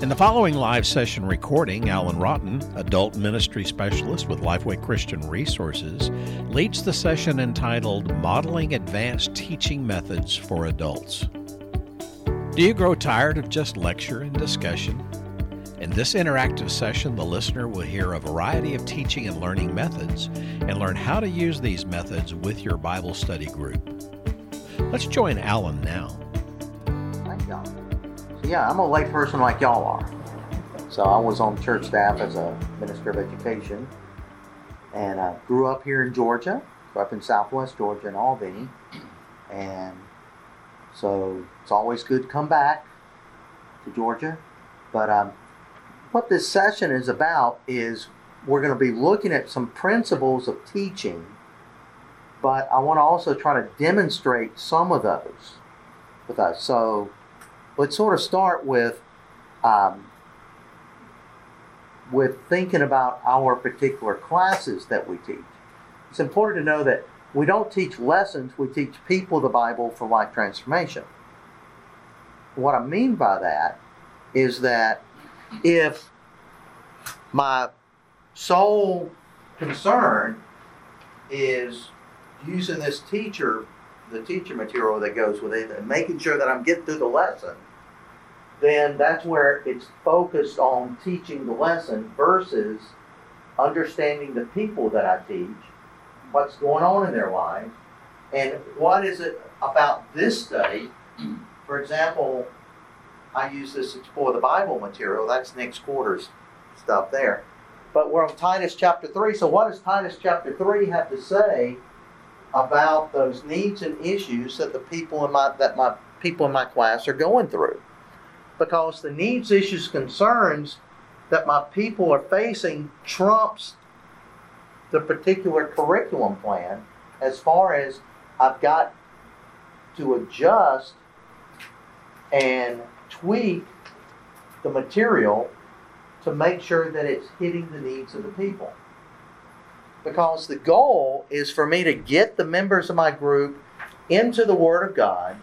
In the following live session recording, Alan Raughton, adult ministry specialist with Lifeway Christian Resources, leads the session entitled Modeling Advanced Teaching Methods for Adults. Do you grow tired of just lecture and discussion? In this interactive session, the listener will hear a variety of teaching and learning methods and learn how to use these methods with your Bible study group. Let's join Alan now. Yeah, I'm a lay person like y'all are. So I was on church staff as a minister of education, and I grew up here in Georgia. Grew up in Southwest Georgia in Albany, and so it's always good to come back to Georgia. But um, what this session is about is we're going to be looking at some principles of teaching, but I want to also try to demonstrate some of those with us. So let's sort of start with um, with thinking about our particular classes that we teach. It's important to know that we don't teach lessons, we teach people the Bible for life transformation. What I mean by that is that if my sole concern is using this teacher, the teacher material that goes with it, and making sure that I'm getting through the lesson, then that's where it's focused on teaching the lesson versus understanding the people that I teach, what's going on in their lives, and what is it about this study. For example, I use this for the Bible material. That's next quarter's stuff there. But we're on Titus chapter 3. So, what does Titus chapter 3 have to say about those needs and issues that the people in my that my people in my class are going through? Because the needs, issues, concerns that my people are facing trumps the particular curriculum plan as far as I've got to adjust and tweak the material to make sure that it's hitting the needs of the people. Because the goal is for me to get the members of my group into the Word of God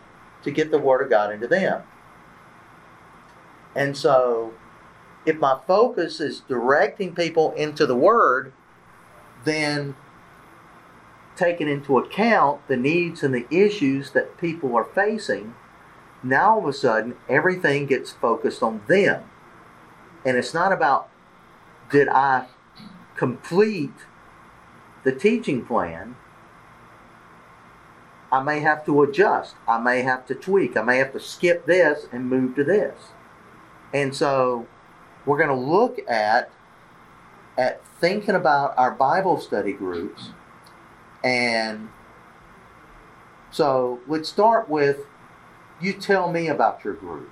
to get the Word of God into them. And so, if my focus is directing people into the Word, then taking into account the needs and the issues that people are facing, now all of a sudden everything gets focused on them. And it's not about did I complete the teaching plan. I may have to adjust. I may have to tweak. I may have to skip this and move to this. And so we're going to look at at thinking about our Bible study groups. And so let's start with you tell me about your group.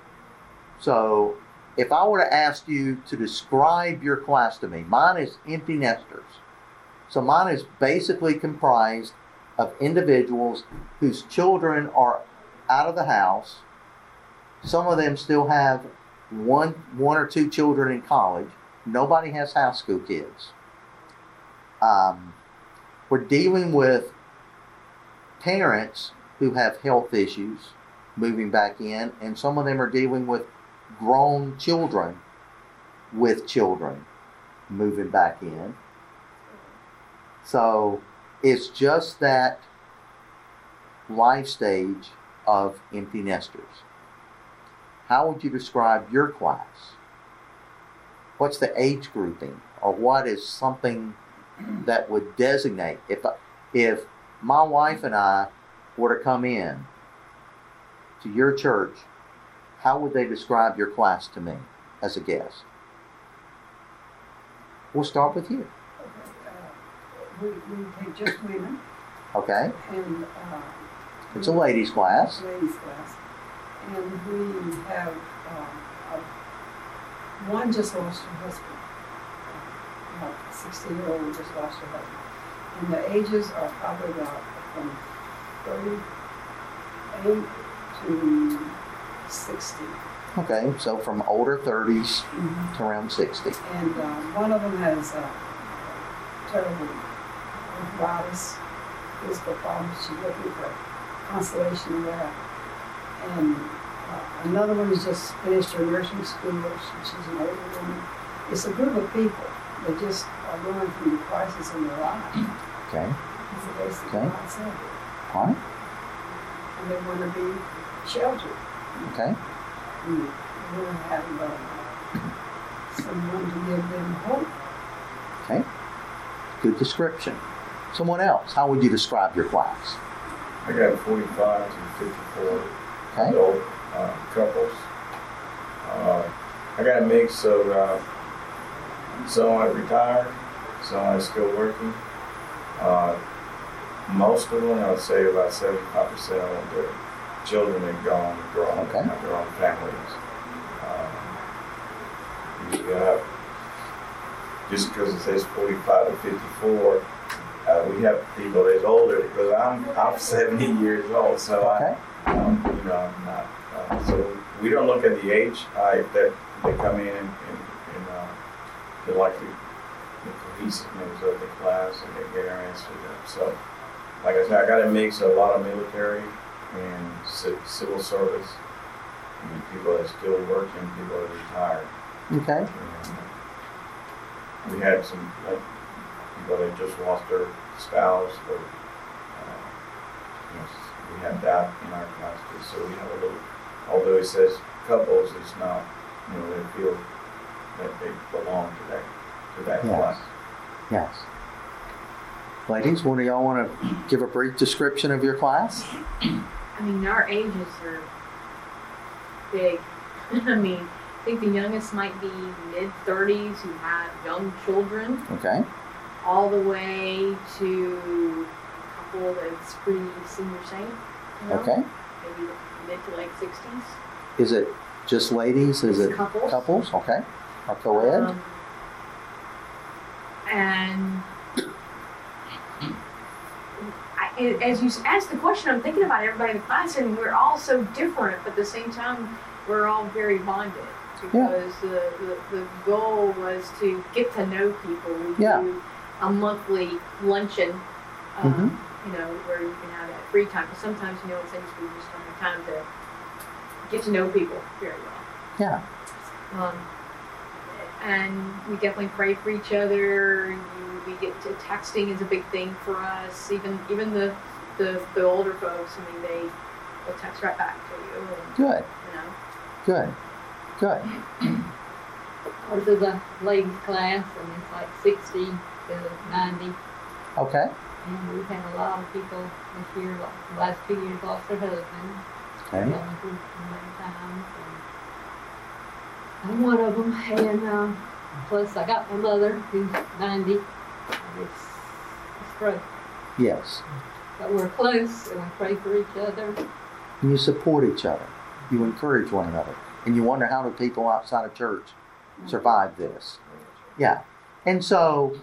So if I were to ask you to describe your class to me, mine is empty nesters. So mine is basically comprised of individuals whose children are out of the house. Some of them still have one one or two children in college. Nobody has high school kids. Um, we're dealing with parents who have health issues moving back in, and some of them are dealing with grown children with children moving back in. So it's just that life stage of empty nesters how would you describe your class? What's the age grouping, or what is something that would designate if if my wife and I were to come in to your church, how would they describe your class to me as a guest? We'll start with you. We, we take just women Okay, and, uh. it's a ladies' class. Ladies class. And we have, uh, a- one just lost her husband. Uh, A sixty-year-old just lost her husband. And the ages are probably about from thirty-eight to sixty. Okay, so from older 30s to around 60. And uh, one of them has uh, terrible arthritis, physical problems. She's looking for consolation there. And another one has just finished her nursing school. She's an older woman. It's a group of people that just are going through the crisis in their life. Okay. It's a basic Okay. concept. All right. And they want to be sheltered. Okay. And they want to have uh, someone to give them hope. Okay. Good description. Someone else, how would you describe your class? I got 45 to 54 Okay. adult uh, couples. Uh, I got a mix of uh, some are retired, some are still working. Uh, most of them, I would say about 75% of them, their children have gone grown, Okay. have their own families. Um, you have, just because it says 45 to 54, uh, we have people that's older because I'm I'm 70 years old, so Okay. I, um, you know, I'm not. Uh, so we don't look at the age. Uh, if they they come in and, and, and uh, they like the, the cohesiveness of the class and they get interested in it. So, like I said, I got a mix of a lot of military and ci- civil service. I mean, people that are still working, people that are retired. Okay. And, uh, we had some like people that just lost their spouse or uh, you know, we have that in our class too. So we have a little although he says couples it's not you know, they feel that they belong to that to that Yes. class. Yes. Ladies, one of y'all want to give a brief description of your class? I mean, our ages are big. I mean, I think the youngest might be mid 30s who have young children, Okay. all the way to a couple that's pretty senior saint. You know? Okay. Maybe mid to late 60s. Is it just ladies? Is It's it couples. couples? Okay. Or co-ed? Um, and I, as you asked the question, I'm thinking about everybody in the class, and we're all so different, but at the same time, we're all very bonded Yeah. because the, the, the goal was to get to know people. We Yeah. do a monthly luncheon, um, Mhm. You know, where you can have that free time. Because sometimes, you know, in Sunday school, you just don't have time to get to know people very well. Yeah. Um, and we definitely pray for each other. You, we get to texting is a big thing for us. Even even the the, the older folks. I mean, they will text right back to you. And, Good. you know, Good. Good. Ours is a ladies class and it's like sixty to ninety. Okay. And we've had a lot of people this year, the last two years lost their husband. Okay. Going through some hard times and I'm one of them. And, uh, plus I got my mother who's ninety. And it's a struggle. Yes. But we're close and we pray for each other. And you support each other. You encourage one another. And you wonder how do people outside of church survive this? Yeah. And so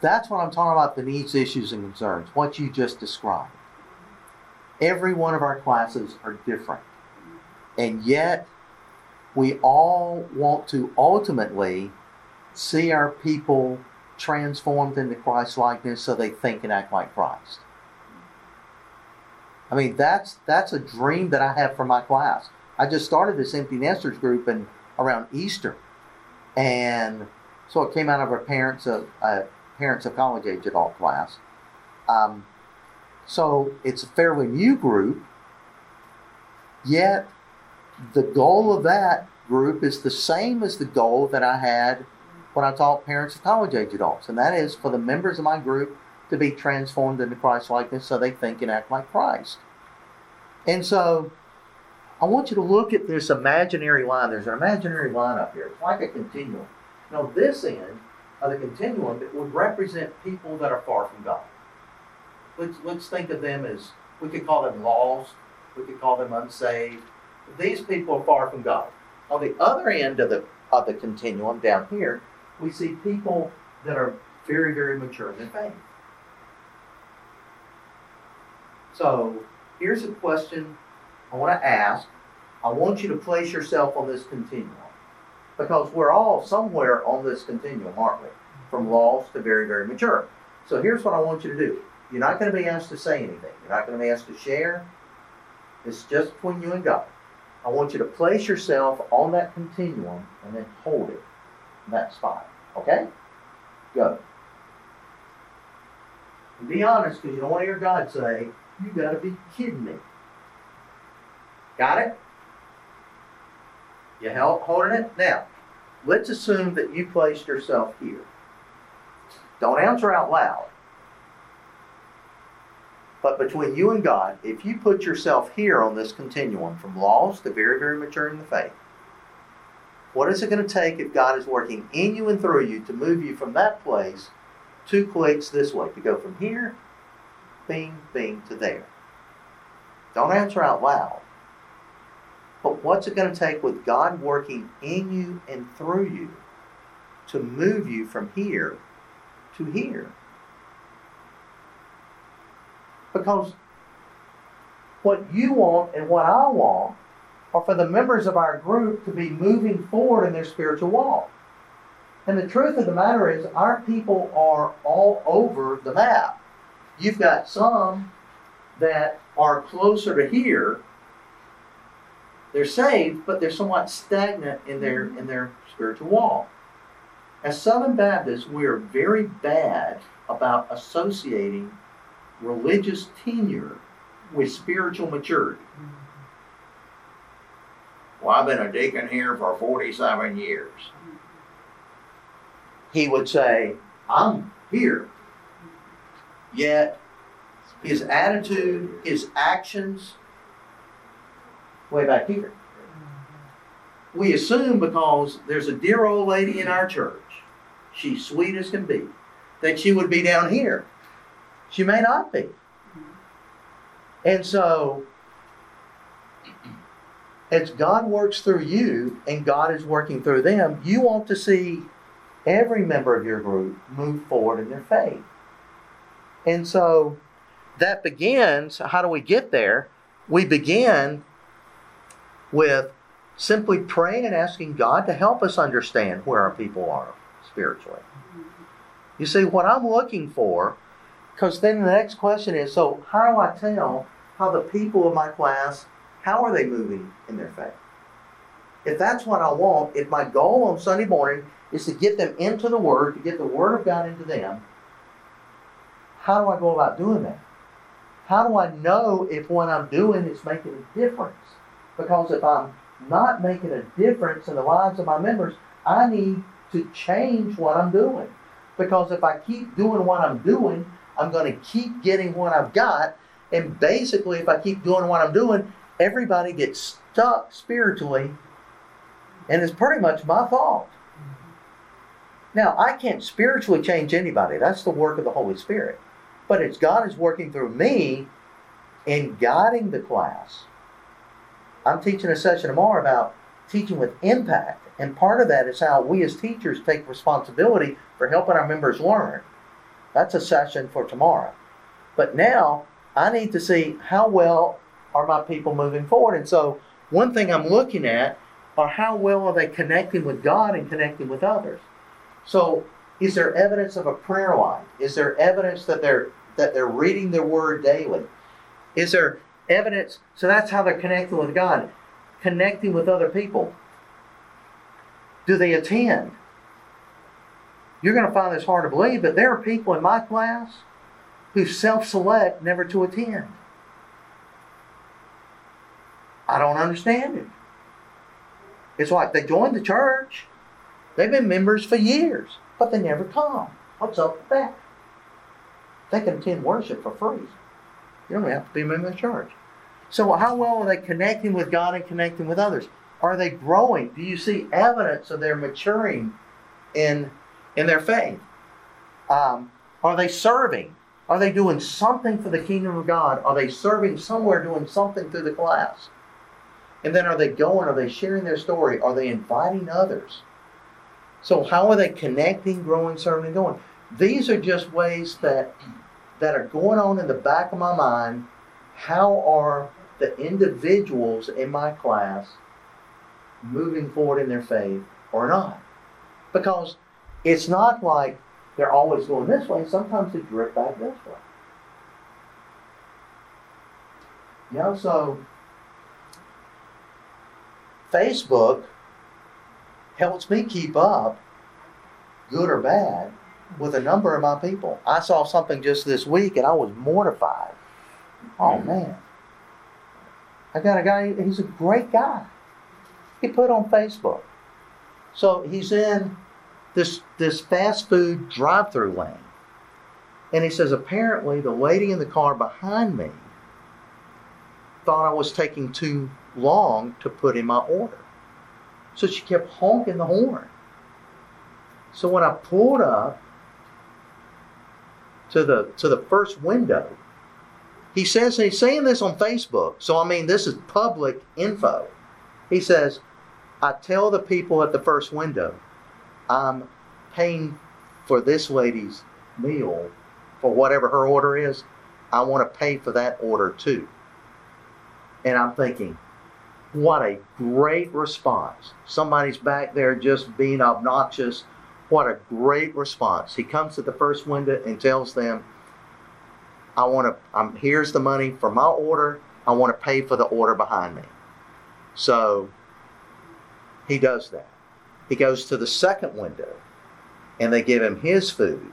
that's what I'm talking about the needs, issues, and concerns, what you just described. Every one of our classes are different. And yet, we all want to ultimately see our people transformed into Christ likeness so they think and act like Christ. I mean, that's that's a dream that I have for my class. I just started this empty nesters group in around Easter, and so it came out of our parents of uh, parents of college age adult class. Um, so it's a fairly new group, yet the goal of that group is the same as the goal that I had when I taught parents of college age adults, and that is for the members of my group to be transformed into Christ likeness so they think and act like Christ. And so I want you to look at this imaginary line. There's an imaginary line up here. It's like a continuum. Now, this end of the continuum that would represent people that are far from God. Let's, let's think of them as we could call them lost, we could call them unsaved. These people are far from God. On the other end of the of the continuum down here, we see people that are very, very mature in faith. So here's a question I want to ask. I want you to place yourself on this continuum because we're all somewhere on this continuum, aren't we? From lost to very, very mature. So here's what I want you to do. You're not going to be asked to say anything. You're not going to be asked to share. It's just between you and God. I want you to place yourself on that continuum and then hold it in that spot. Okay? Go. And be honest, because you don't want to hear God say, You got to be kidding me. Got it? You held, holding it? Now, let's assume that you placed yourself here. Don't answer out loud. But between you and God, if you put yourself here on this continuum from lost to very, very mature in the faith, what is it going to take if God is working in you and through you to move you from that place two clicks this way, to go from here, bing, bing, to there? Don't answer out loud. But what's it going to take with God working in you and through you to move you from here to here? Because what you want and what I want are for the members of our group to be moving forward in their spiritual walk. And the truth of the matter is, our people are all over the map. You've got some that are closer to here. They're saved, but they're somewhat stagnant in their mm-hmm. in their spiritual walk. As Southern Baptists, we are very bad about associating religious tenure with spiritual maturity. Mm-hmm. Well, I've been a deacon here for 47 years. Mm-hmm. He would say, I'm here. Yet, his attitude, his actions, way back here. We assume because there's a dear old lady in our church, she's sweet as can be, that she would be down here. She may not be. And so, as God works through you and God is working through them, you want to see every member of your group move forward in their faith. And so that begins, how do we get there? We begin with simply praying and asking God to help us understand where our people are spiritually. You see, what I'm looking for, because then the next question is so, how do I tell how the people of my class, how are they moving in their faith? If that's what I want, if my goal on Sunday morning is to get them into the Word, to get the Word of God into them, how do I go about doing that? How do I know if what I'm doing is making a difference? Because if I'm not making a difference in the lives of my members, I need to change what I'm doing. Because if I keep doing what I'm doing, I'm going to keep getting what I've got. And basically, if I keep doing what I'm doing, everybody gets stuck spiritually. And it's pretty much my fault. Now, I can't spiritually change anybody. That's the work of the Holy Spirit. But it's God is working through me in guiding the class. I'm teaching a session tomorrow about teaching with impact. And part of that is how we as teachers take responsibility for helping our members learn. That's a session for tomorrow. But now I need to see how well are my people moving forward. And so one thing I'm looking at are how well are they connecting with God and connecting with others. So is there evidence of a prayer life? Is there evidence that they're that they're reading their word daily? Is there evidence? So that's how they're connecting with God, connecting with other people. Do they attend? You're going to find this hard to believe, but there are people in my class who self select never to attend. I don't understand it. It's like they joined the church, they've been members for years, but they never come. What's up with that? They can attend worship for free. You don't have to be a member of the church. So, how well are they connecting with God and connecting with others? Are they growing? Do you see evidence of their maturing in, in their faith? Um, are they serving? Are they doing something for the kingdom of God? Are they serving somewhere, doing something through the class? And then are they going? Are they sharing their story? Are they inviting others? So, how are they connecting, growing, serving, and going? These are just ways that that are going on in the back of my mind. How are the individuals in my class moving forward in their faith or not? Because it's not like they're always going this way. Sometimes they drift back this way. You know, so Facebook helps me keep up, good or bad, with a number of my people. I saw something just this week and I was mortified. Oh mm. man. I got a guy, he's a great guy. He put on Facebook. So he's in this this fast food drive-through lane. And he says apparently the lady in the car behind me thought I was taking too long to put in my order. So she kept honking the horn. So when I pulled up to the to the first window, he says he's saying this on Facebook. So I mean this is public info. He says, I tell the people at the first window, I'm paying for this lady's meal for whatever her order is. I want to pay for that order too. And I'm thinking, what a great response. Somebody's back there just being obnoxious. What a great response. He comes to the first window and tells them, I want to, I'm, here's the money for my order. I want to pay for the order behind me. So he does that. He goes to the second window and they give him his food.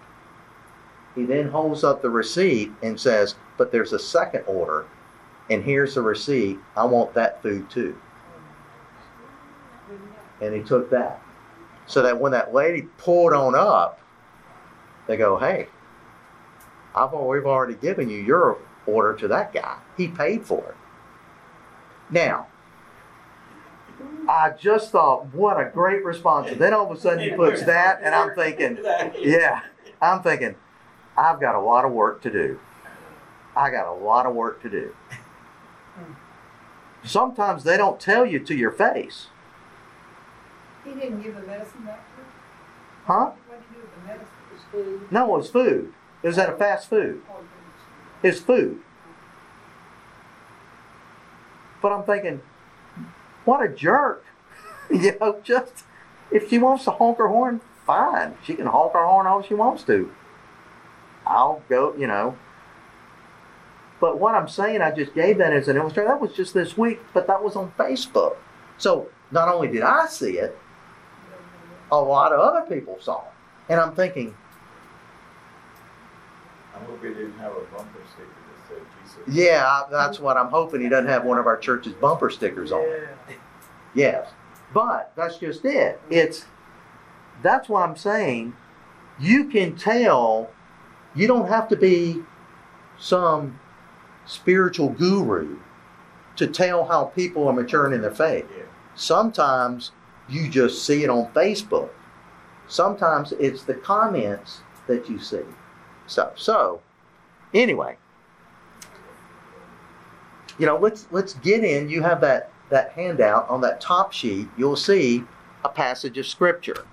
He then holds up the receipt and says, But there's a second order and here's the receipt. I want that food too. And he took that. So that when that lady pulled on up, they go, hey, I've, we've already given you your order to that guy. He paid for it. Now, I just thought, what a great response. And then all of a sudden he puts that, and I'm thinking, yeah, I'm thinking, I've got a lot of work to do. I got a lot of work to do. Hmm. Sometimes they don't tell you to your face. He didn't give the medicine back to her? Huh? What did he do with the medicine? It's food. No, it was food. It was at a fast food. Oh, goodness. It's food. But I'm thinking, what a jerk. you know, just if she wants to honk her horn, fine. She can honk her horn all she wants to. I'll go, you know. But what I'm saying, I just gave that as an illustration. That was just this week, but that was on Facebook. So not only did I see it, a lot of other people saw it. And I'm thinking, I hope he didn't have a bumper sticker that said Jesus. yeah, that's what I'm hoping. He doesn't have one of our church's bumper stickers on it. Yes. But that's just it. It's that's why I'm saying you can tell you don't have to be some spiritual guru to tell how people are maturing in their faith. Yeah. Sometimes you just see it on Facebook. Sometimes it's the comments that you see. So so anyway, you know, let's let's get in. You have that that handout on that top sheet. You'll see a passage of scripture.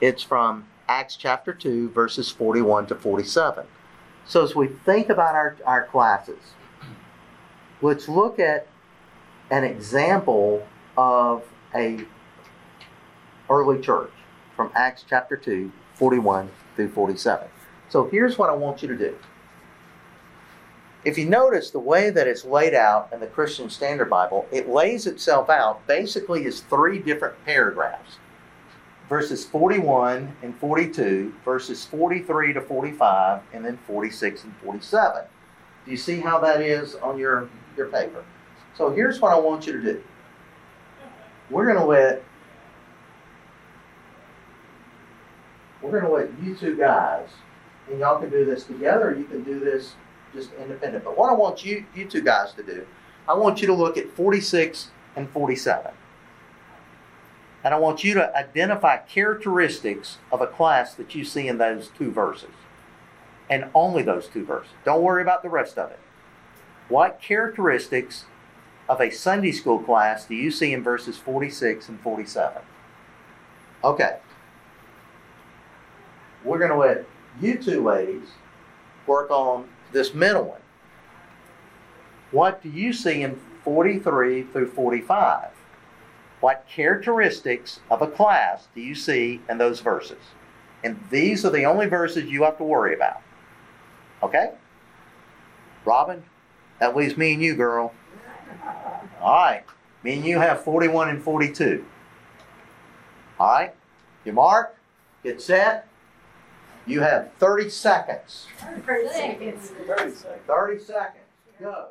It's from Acts chapter 2 verses 41 to 47. So as we think about our, our classes, let's look at an example of a early church from Acts chapter 2, 41 through 47. So here's what I want you to do. If you notice the way that it's laid out in the Christian Standard Bible, it lays itself out basically as three different paragraphs. Verses 41 and 42, verses 43 to 45, and then 46 and 47. Do you see how that is on your, your paper? So here's what I want you to do. We're going to let we're going to let you two guys, and y'all can do this together, you can do this just independent. But what I want you you two guys to do, I want you to look at 46 and 47. And I want you to identify characteristics of a class that you see in those two verses. And only those two verses. Don't worry about the rest of it. What characteristics of a Sunday school class do you see in verses 46 and 47? Okay. We're going to let you two ladies work on this middle one. What do you see in 43 through 45? What characteristics of a class do you see in those verses? And these are the only verses you have to worry about. Okay? Robin, that leaves me and you, girl. All right. Me and you have 41 and 42. All right? You mark, get set. You have 30 seconds. Seconds. 30 seconds. 30 seconds. Go.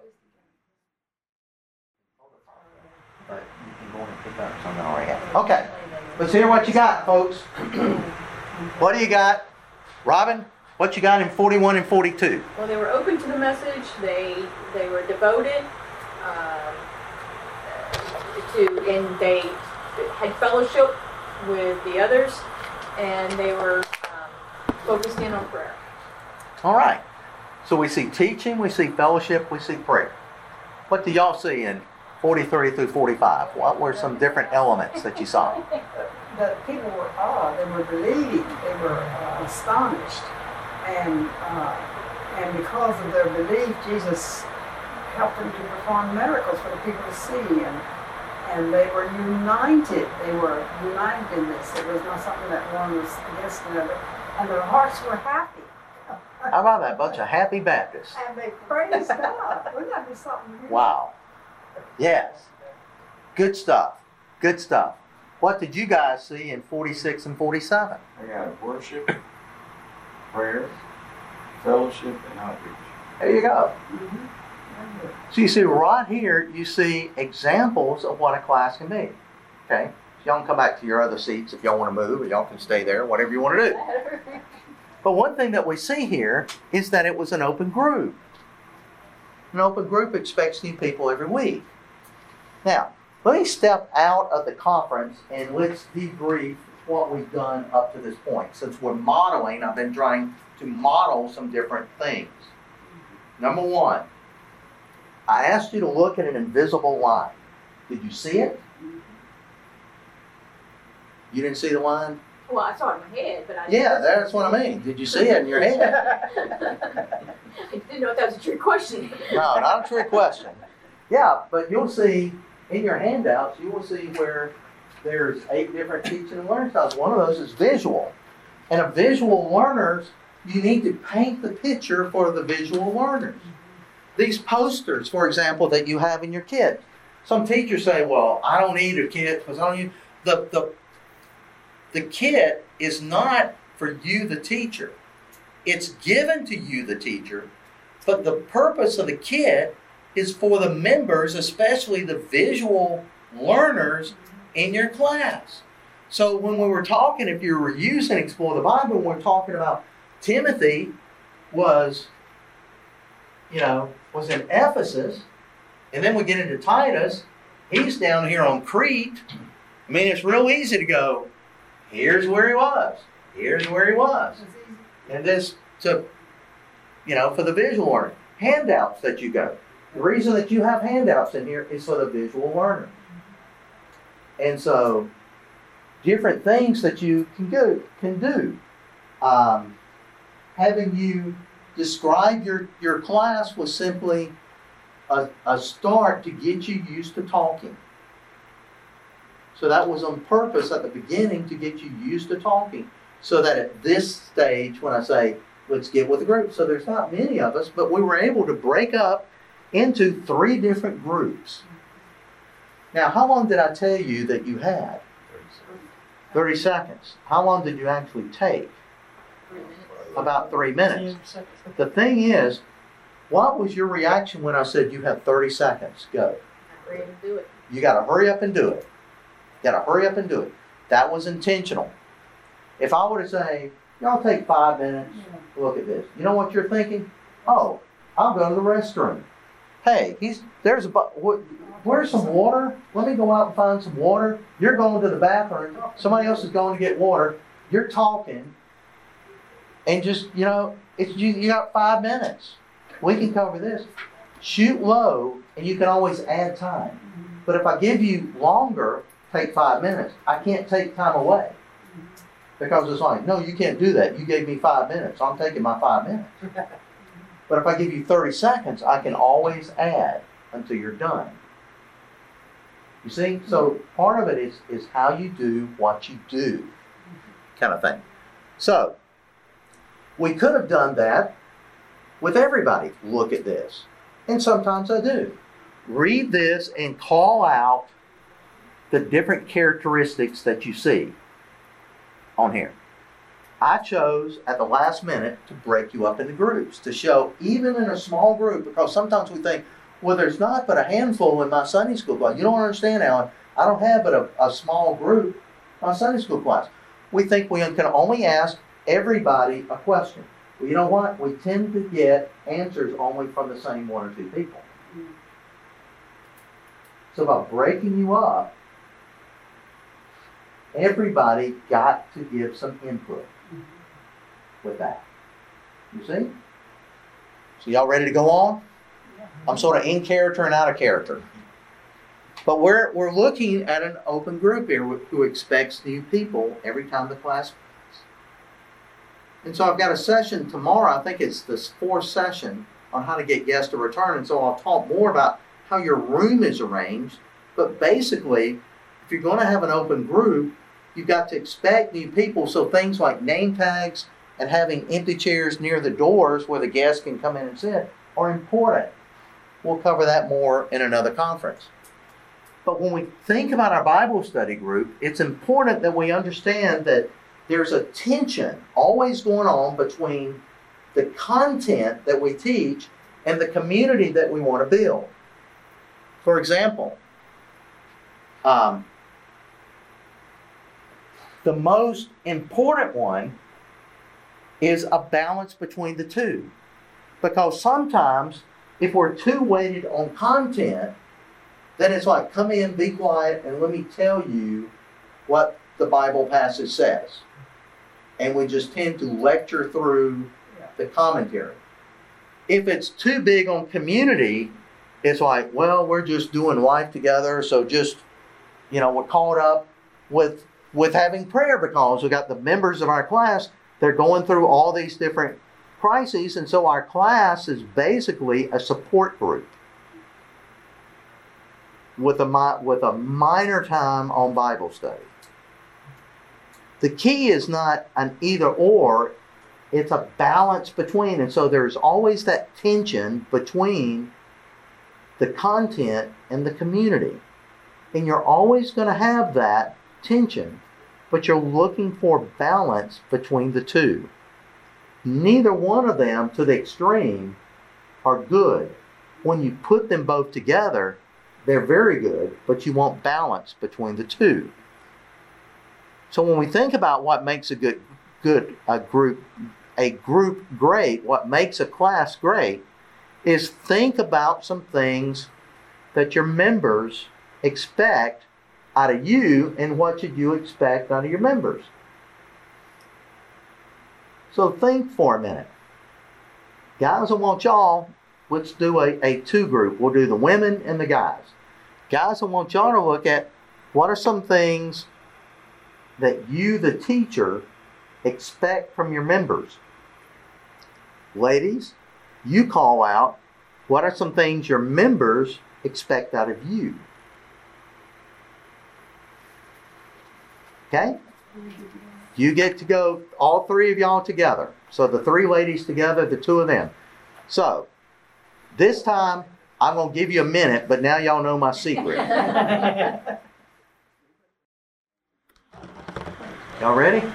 But you can go and pick up something already. Okay. Let's hear what you got, folks. what do you got? Robin, what you got in 41 and 42? Well, they were open to the message. They they were devoted um, to, and they had fellowship with the others, and they were focused in on prayer. All right. So we see teaching, we see fellowship, we see prayer. What do y'all see in 43 through 45? What were some different elements that you saw? The people were awed, they were believing, they were uh, astonished. And, uh, and because of their belief, Jesus helped them to perform miracles for the people to see. And, and they were united. They were united in this. It was not something that one was against another. And their hearts were happy. How about that bunch of happy Baptists? And they praised God. Wouldn't that be something? new? Wow. Yes. Good stuff. Good stuff. What did you guys see in 46 and 47? I got worship, prayer, fellowship, and outreach. There you go. Mhm. So you see right here, you see examples of what a class can be. Okay? Y'all can come back to your other seats if y'all want to move, or y'all can stay there, whatever you want to do. But one thing that we see here is that it was an open group. An open group expects new people every week. Now, let me step out of the conference and let's debrief what we've done up to this point. Since we're modeling, I've been trying to model some different things. Number one, I asked you to look at an invisible line. Did you see it? You didn't see the line? Well, I saw it in my head, but I Yeah, that's what I mean. Did you see it in your head? I didn't know if that was a trick question. No, not a trick question. Yeah, but you'll see in your handouts, you will see where there's eight different teaching and learning styles. One of those is visual. And a visual learners, you need to paint the picture for the visual learners. These posters, for example, that you have in your kit. Some teachers say, well, I don't need a kit because I don't need the, the the kit is not for you, the teacher. It's given to you, the teacher, but the purpose of the kit is for the members, especially the visual learners in your class. So when we were talking, if you were using Explore the Bible, we're talking about Timothy was, you know, was in Ephesus, and then we get into Titus. He's down here on Crete. I mean, it's real easy to go, here's where he was. Here's where he was. And this to, you know, for the visual learner. Handouts that you go. The reason that you have handouts in here is for the visual learner. And so, different things that you can do can do. Um, having you describe your, your class was simply a, a start to get you used to talking. So that was on purpose at the beginning to get you used to talking. So that at this stage, when I say, let's get with the group, so there's not many of us, but we were able to break up into three different groups. Now, how long did I tell you that you had? 30 seconds. How long did you actually take? About three minutes. The thing is, what was your reaction when I said you have 30 seconds? Go. I'm ready to do it. You got to hurry up and do it. Got to hurry up and do it. That was intentional. If I were to say, y'all take five minutes, look at this. You know what you're thinking? Oh, I'll go to the restroom. Hey, he's there's a bu- wh- where's some water? Let me go out and find some water. You're going to the bathroom. Somebody else is going to get water. You're talking, and just you know, it's you, you got five minutes. We can cover this. Shoot low, and you can always add time. Mm-hmm. But if I give you longer, take five minutes. I can't take time away. Because it's like, no, you can't do that. You gave me five minutes. I'm taking my five minutes. But if I give you 30 seconds, I can always add until you're done. You see? So part of it is, is how you do what you do, kind of thing. So we could have done that with everybody. Look at this. And sometimes I do. Read this and call out the different characteristics that you see on here. I chose at the last minute to break you up into groups to show, even in a small group, because sometimes we think, well, there's not but a handful in my Sunday school class. You don't understand, Alan. I don't have but a, a small group my Sunday school class. We think we can only ask everybody a question. Well, you know what? We tend to get answers only from the same one or two people. So by breaking you up, everybody got to give some input with that. You see? So y'all ready to go on? I'm sort of in character and out of character. But we're, we're looking at an open group here who expects new people every time the class meets. And so I've got a session tomorrow, I think it's this fourth session on how to get guests to return. And so I'll talk more about how your room is arranged. But basically, if you're going to have an open group, you've got to expect new people. So things like name tags and having empty chairs near the doors where the guests can come in and sit are important. We'll cover that more in another conference. But when we think about our Bible study group, it's important that we understand that there's a tension always going on between the content that we teach and the community that we want to build. For example, um, the most important one is a balance between the two. Because sometimes, if we're too weighted on content, then it's like, come in, be quiet, and let me tell you what the Bible passage says. And we just tend to lecture through the commentary. If it's too big on community, it's like, well, we're just doing life together, so just, you know, we're caught up with with having prayer because we've got the members of our class, they're going through all these different crises, and so our class is basically a support group with a with a minor time on Bible study. The key is not an either or, it's a balance between. And so there's always that tension between the content and the community. And you're always going to have that tension, but you're looking for balance between the two. Neither one of them to the extreme are good. When you put them both together, they're very good, but you want balance between the two. So when we think about what makes a good good a group a group great, what makes a class great is think about some things that your members expect out of you and what should you expect out of your members. So think for a minute. Guys, I want y'all, let's do a, a two group. We'll do the women and the guys. Guys, I want y'all to look at what are some things that you, the teacher, expect from your members. Ladies, you call out what are some things your members expect out of you. Okay? You get to go, all three of y'all together. So the three ladies together, the two of them. So, this time, I'm going to give you a minute, but now y'all know my secret. y'all ready?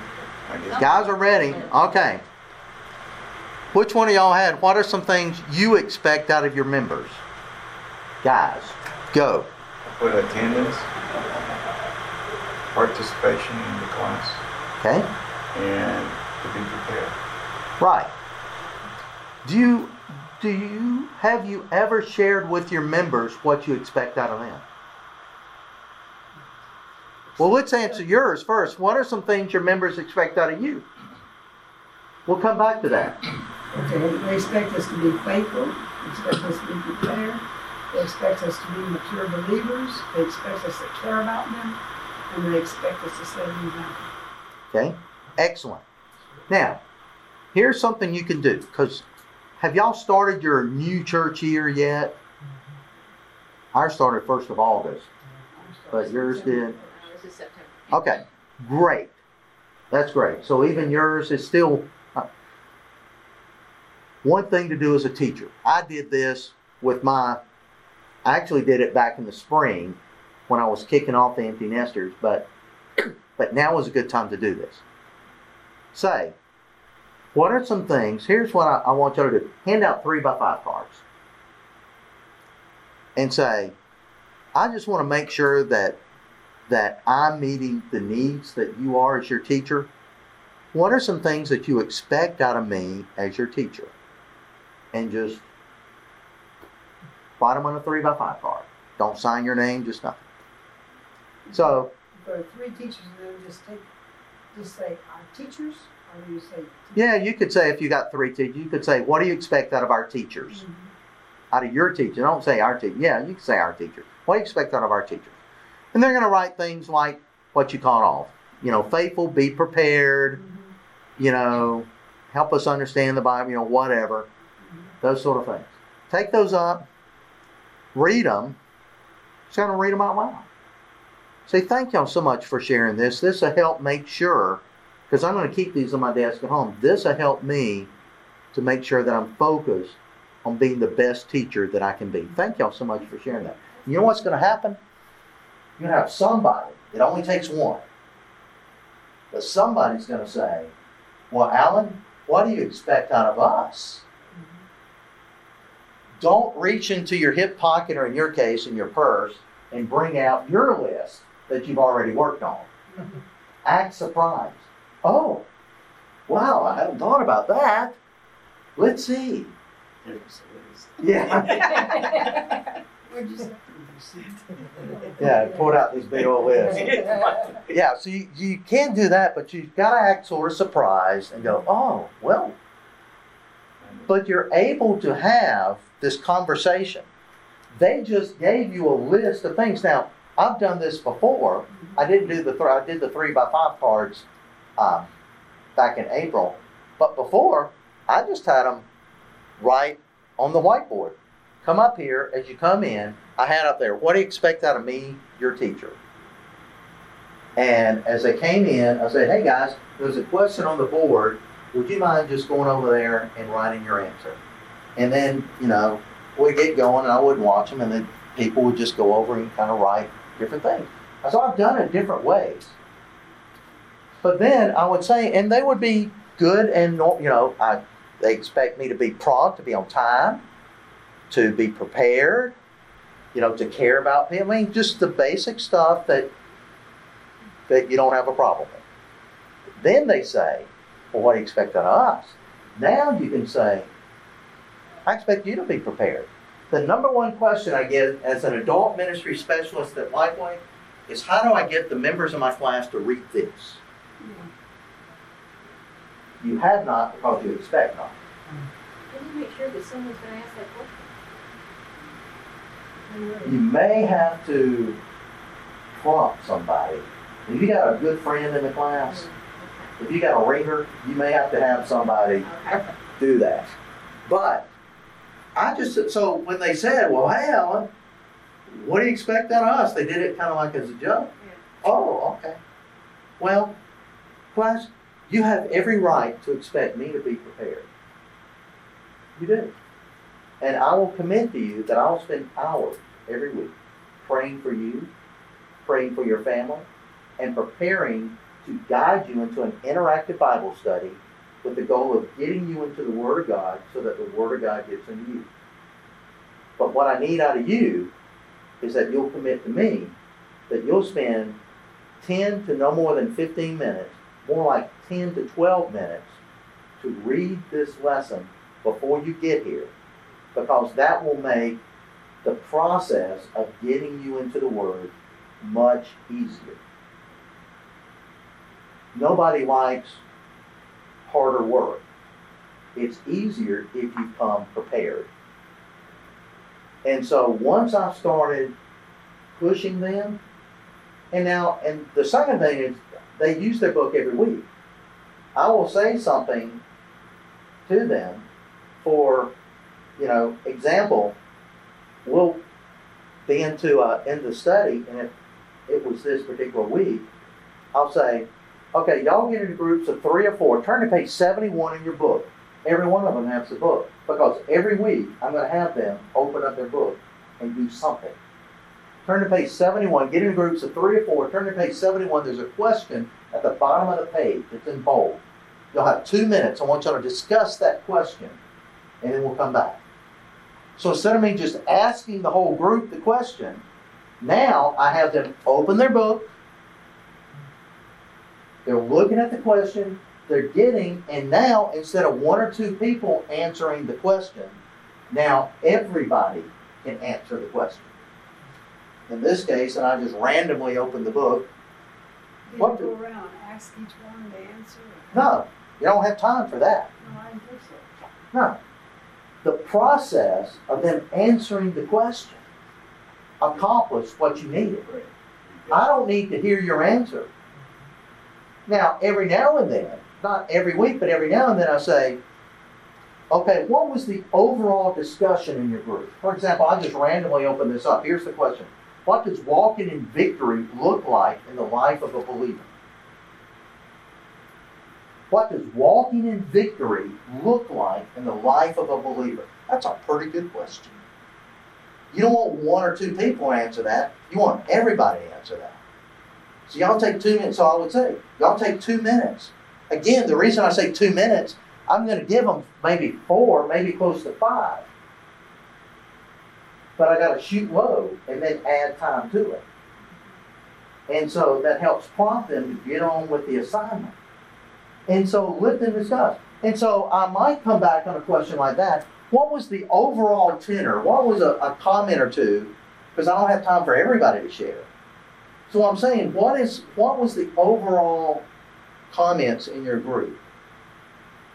Guys are ready. Okay. Which one of y'all had? What are some things you expect out of your members? Guys, go. Put attendance, participation in the class, Okay? and to be prepared. Right. Do you do you have you ever shared with your members what you expect out of them? Well, let's answer yours first. What are some things your members expect out of you? We'll come back to that. Okay, they expect us to be faithful, they expect us to be prepared, they expect us to be mature believers, they expect us to care about them, and they expect us to set an example. Okay? Excellent. Now, here's something you can do because have y'all started your new church year yet? Ours started first of August, but yours did. This is September. Okay, great. That's great. So even yours is still uh, one thing to do as a teacher. I did this with my. I actually did it back in the spring when I was kicking off the empty nesters, but but now is a good time to do this. Say, what are some things? Here's what I, I want you to do: hand out three by five cards, and say, I just want to make sure that that I'm meeting the needs that you are as your teacher. What are some things that you expect out of me as your teacher? And just write them on a three by five card. Don't sign your name, just nothing. So, For three teachers, then just take, just say our teachers, or do you say? yeah, you could say if you got three teachers, you could say, what do you expect out of our teachers? Mhm. Out of your teacher. Don't say our teacher. Yeah, you can say our teachers. What do you expect out of our teachers? And they're going to write things like what you caught off. You know, faithful, be prepared, Mhm. you know, help us understand the Bible, you know, whatever. Those sort of things. Take those up, read them. Just going to read them out loud. Say, thank y'all so much for sharing this. This will help make sure, because I'm going to keep these on my desk at home. This will help me to make sure that I'm focused on being the best teacher that I can be. Thank y'all so much for sharing that. You know what's going to happen? You're going to have somebody, it only takes one, but somebody's going to say, Well, Alan, what do you expect out of us? Mm-hmm. Don't reach into your hip pocket or, in your case, in your purse and bring out your list that you've already worked on. Act surprised. Oh, wow, I hadn't thought about that. Let's see. Yeah. Where'd you say? Yeah, pulled out these big old list. Yeah, so you, you can do that, but you've got to act sort of surprised and go, oh, well. But you're able to have this conversation. They just gave you a list of things. Now, I've done this before. I didn't do the th- I did the three by five cards um, back in April, but before I just had them right on the whiteboard. Come up here as you come in. I had up there. What do you expect out of me, your teacher? And as they came in, I said, "Hey guys, there's a question on the board. Would you mind just going over there and writing your answer?" And then you know we get going, and I wouldn't watch them, and then people would just go over and kind of write different things. So I've done it different ways. But then I would say, and they would be good and you know, I they expect me to be prompt, to be on time, to be prepared, you know, to care about people. I mean, just the basic stuff that that you don't have a problem with. Then they say, Well, what do you expect out of us? Now you can say, I expect you to be prepared. The number one question I get as an adult ministry specialist at Lifeway is how do I get the members of my class to read this? You have not because you expect not. Can you make sure that someone's gonna ask that question? You may have to prompt somebody. If you got a good friend in the class, if you got a ringer, you may have to have somebody Okay. do that. But I just so when they said, "Well, hey, Alan, what do you expect out of us?" They did it kind of like as a joke. Yeah. Oh, okay. Well, class, you have every right to expect me to be prepared. You do. And I will commit to you that I'll spend hours every week praying for you, praying for your family, and preparing to guide you into an interactive Bible study with the goal of getting you into the Word of God so that the Word of God gets into you. But what I need out of you is that you'll commit to me that you'll spend 10 to no more than 15 minutes, more like 10 to 12 minutes, to read this lesson before you get here. Because that will make the process of getting you into the Word much easier. Nobody likes harder work. It's easier if you come prepared. And so once I started pushing them, and now, and the second thing is they use their book every week. I will say something to them for, you know, example, we'll be into uh, in the study, and if it was this particular week, I'll say, okay, y'all get into groups of three or four. Turn to page 71 in your book. Every one of them has the book. Because every week I'm going to have them open up their book and do something. Turn to page 71, get into groups of three or four, turn to page 71, there's a question at the bottom of the page, it's in bold. You'll have two minutes, I want y'all to discuss that question, and then we'll come back. So instead of me just asking the whole group the question, now I have them open their book, they're looking at the question, they're getting, and now instead of one or two people answering the question, now everybody can answer the question. In this case, and I just randomly opened the book, You What go around, ask each one to answer. no, you don't have time for that. No, I think so. No. The process of them answering the question accomplished what you needed. I don't need to hear your answer. Now, every now and then, not every week, but every now and then I say, okay, what was the overall discussion in your group? For example, I just randomly open this up. Here's the question. What does walking in victory look like in the life of a believer? What does walking in victory look like in the life of a believer? That's a pretty good question. You don't want one or two people to answer that. You want everybody to answer that. So y'all take two minutes. So I would say, y'all take two minutes. Again, the reason I say two minutes, I'm going to give them maybe four, maybe close to five. But I got to shoot low and then add time to it. And so that helps prompt them to get on with the assignment. And so let them discuss. And so I might come back on a question like that. What was the overall tenor? What was a, a comment or two? Because I don't have time for everybody to share. So I'm saying, what is what was the overall comments in your group?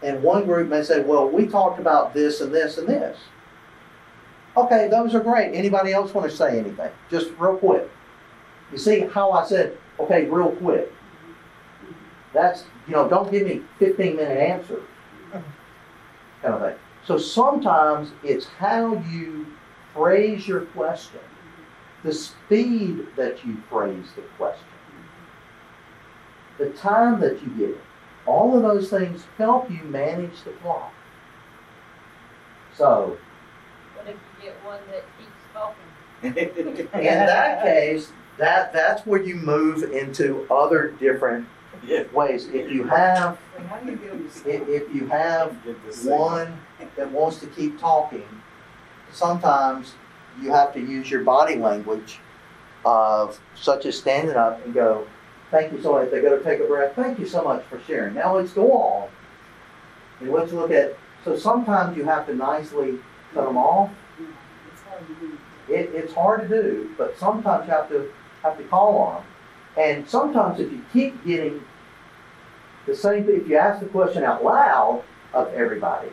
And one group may say, well, we talked about this and this and this. Okay, those are great. Anybody else want to say anything? Just real quick. You see how I said, okay, real quick. That's, you know, don't give me 15 minute answer. Kind of thing. So sometimes it's how you phrase your question, the speed that you phrase the question, the time that you give it. All of those things help you manage the clock. So, What if you get one that keeps talking? in that case, that, that's where you move into other different Yeah. ways. If you have Wait, how do you get them to stop? If, if you have Get the signal. one that wants to keep talking, sometimes you have to use your body language of such as standing up and go, thank you so much. They go to take a breath. Thank you so much for sharing. Now let's go on. And let's look at, so sometimes you have to nicely cut them off. It's hard to do. It, it's hard to do, but sometimes you have to, have to call on. And sometimes if you keep getting the same, if you ask the question out loud of everybody,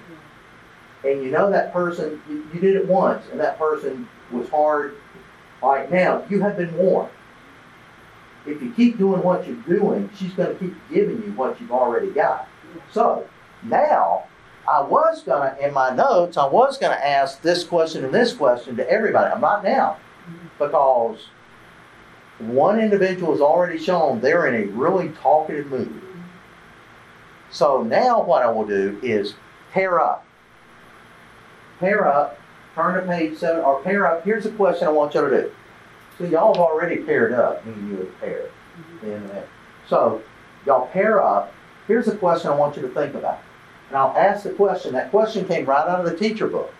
and you know that person, you, you did it once, and that person was hard, right, now, you have been warned. If you keep doing what you're doing, she's gonna keep giving you what you've already got. So, now, I was gonna, in my notes, I was gonna ask this question and this question to everybody. I'm not now. Because one individual has already shown they're in a really talkative mood. So now what I will do is pair up. Pair up, turn to page seven, or pair up. Here's a question I want you to do. So y'all have already paired up, me and you have paired. Mm-hmm. them. So y'all pair up. Here's a question I want you to think about. And I'll ask the question. That question came right out of the teacher book.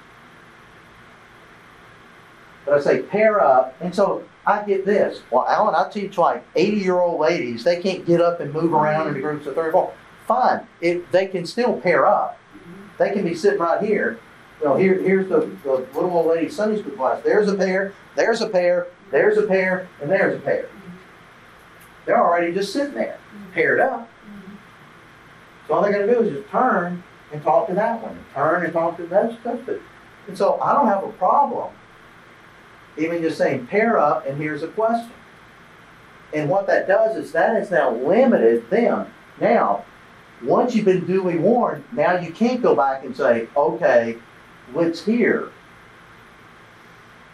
But I say pair up, and so I get this. Well, Alan, I teach like 80 year old ladies. They can't get up and move around in groups of three or four. Fine, it, they can still pair up. Mm-hmm. They can be sitting right here. You know, here, here's the, the little old lady Sunday school class. There's a pair, there's a pair, there's a pair, and there's a pair. They're already just sitting there, paired up. So all they gotta do is just turn and talk to that one, turn and talk to that stuff. And so I don't have a problem even just saying pair up and here's a question. And what that does is that has now limited them. Now, once you've been duly warned, now you can't go back and say, okay, let's hear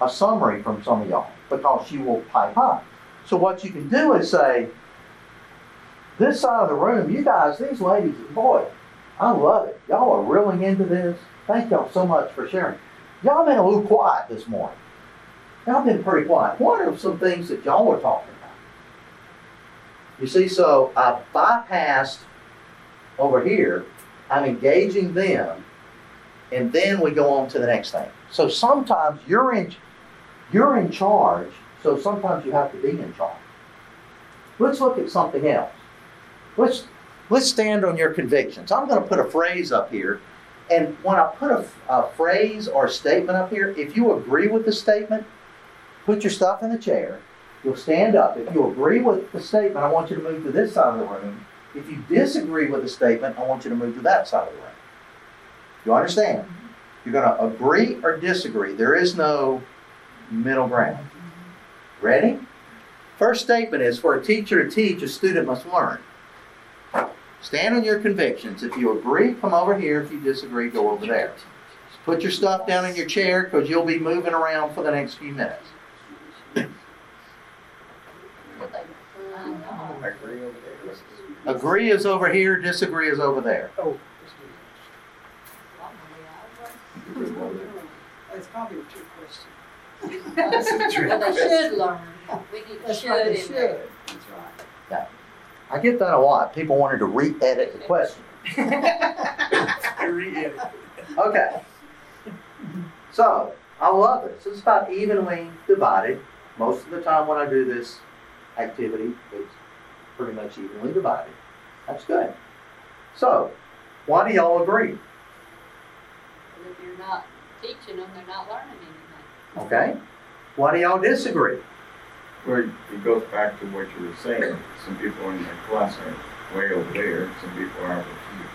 a summary from some of y'all because she will pipe up. So what you can do is say, this side of the room, you guys, these ladies, boy, I love it. Y'all are really into this. Thank y'all so much for sharing. Y'all been a little quiet this morning. Y'all been pretty quiet. What are some things that y'all were talking about? You see, so I bypassed over here. I'm engaging them, and then we go on to the next thing. So sometimes you're in, you're in charge. So sometimes you have to be in charge. Let's look at something else. Let's let's stand on your convictions. I'm going to put a phrase up here, and when I put a, a phrase or a statement up here, if you agree with the statement, put your stuff in the chair. You'll stand up. If you agree with the statement, I want you to move to this side of the room. If you disagree with the statement, I want you to move to that side of the room. You understand? You're going to agree or disagree. There is no middle ground. Ready? First statement is for a teacher to teach, a student must learn. Stand on your convictions. If you agree, come over here. If you disagree, go over there. Put your stuff down in your chair because you'll be moving around for the next few minutes. Agree is over here, disagree is over there. Oh. It's probably a trick question. Well, they should learn. We need That's should right, they in there. should. That's right. I get that a lot. People wanted to re-edit the question. Re-edited. Okay. So, I love this. It's about evenly divided. Most of the time when I do this activity, it's pretty much evenly divided. That's good. So, why do y'all agree? And If you're not teaching them, they're not learning anything. Okay? Why do y'all disagree? Well, it goes back to what you were saying. Some people in the class are way over there, some people are over here.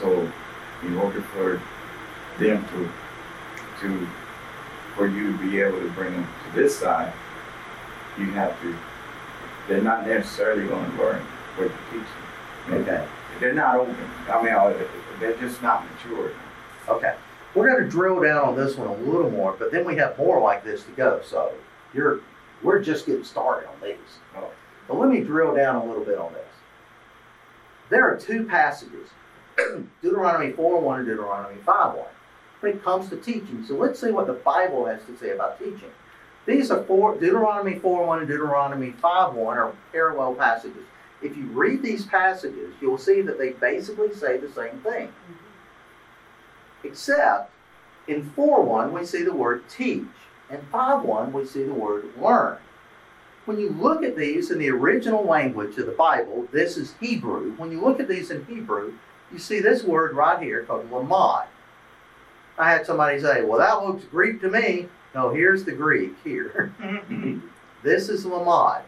So, in order for them to, to, for you to be able to bring them to this side, you have to, they're not necessarily gonna learn what you're teaching. Okay. They're not open. I mean, uh, they're just not mature. Okay. We're going to drill down on this one a little more, but then we have more like this to go. So, you're we're just getting started on these. Oh. But let me drill down a little bit on this. There are two passages, Deuteronomy 4 1 and Deuteronomy 5 1, when it comes to teaching. So let's see what the Bible has to say about teaching. These are four, Deuteronomy 4 1 and Deuteronomy 5 1 are parallel passages. If you read these passages, you'll see that they basically say the same thing. Mm-hmm. Except in 4 1, we see the word teach. and 5 1, we see the word learn. When you look at these in the original language of the Bible, this is Hebrew. When you look at these in Hebrew, you see this word right here called lamad. I had somebody say, Well, that looks Greek to me. No, here's the Greek here. this is lamad.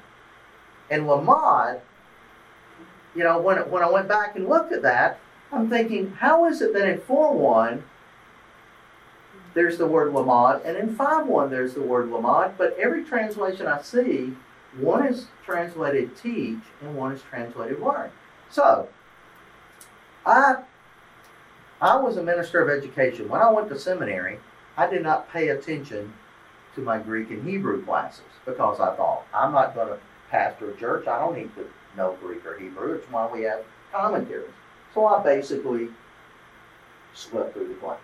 And lamad, you know, when, when I went back and looked at that, I'm thinking, how is it that in 4 1, there's the word lamad, and in 5 1, there's the word lamad, but every translation I see, one is translated teach and one is translated learn. So, I, I was a minister of education. When I went to seminary, I did not pay attention to my Greek and Hebrew classes because I thought, I'm not going to pastor a church. I don't need to know Greek or Hebrew. It's why we have commentaries. So I basically swept through the class.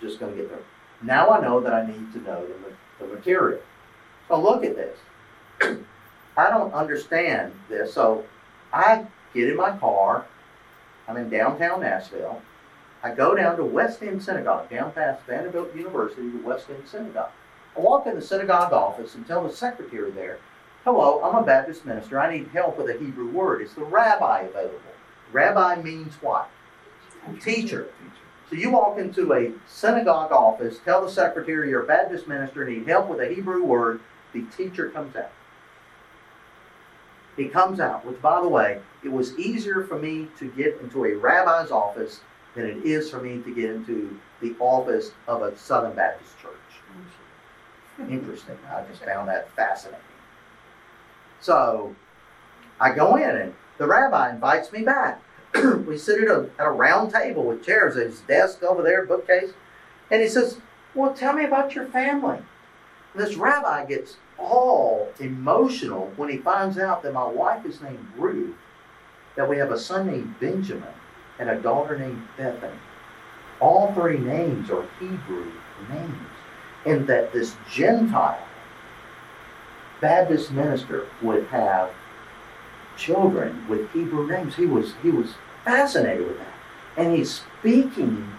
Just going to get there. Now I know that I need to know the, the material. So look at this. I don't understand this. So I get in my car. I'm in downtown Nashville. I go down to West End Synagogue, down past Vanderbilt University to West End Synagogue. I walk in the synagogue office and tell the secretary there, Hello, I'm a Baptist minister. I need help with a Hebrew word. Is the rabbi available? Rabbi means what? Teacher. So you walk into a synagogue office, tell the secretary you're a Baptist minister, need help with a Hebrew word, the teacher comes out. He comes out, which by the way, it was easier for me to get into a rabbi's office than it is for me to get into the office of a Southern Baptist church. Interesting. I just found that fascinating. So I go in and the rabbi invites me back. we sit at a, at a round table with chairs, his desk over there, bookcase, and he says, Well, tell me about your family. And this rabbi gets all emotional when he finds out that my wife is named Ruth, that we have a son named Benjamin, and a daughter named Bethany. All three names are Hebrew names. and that this Gentile Baptist minister would have children with Hebrew names. He was he was fascinated with that. And he's speaking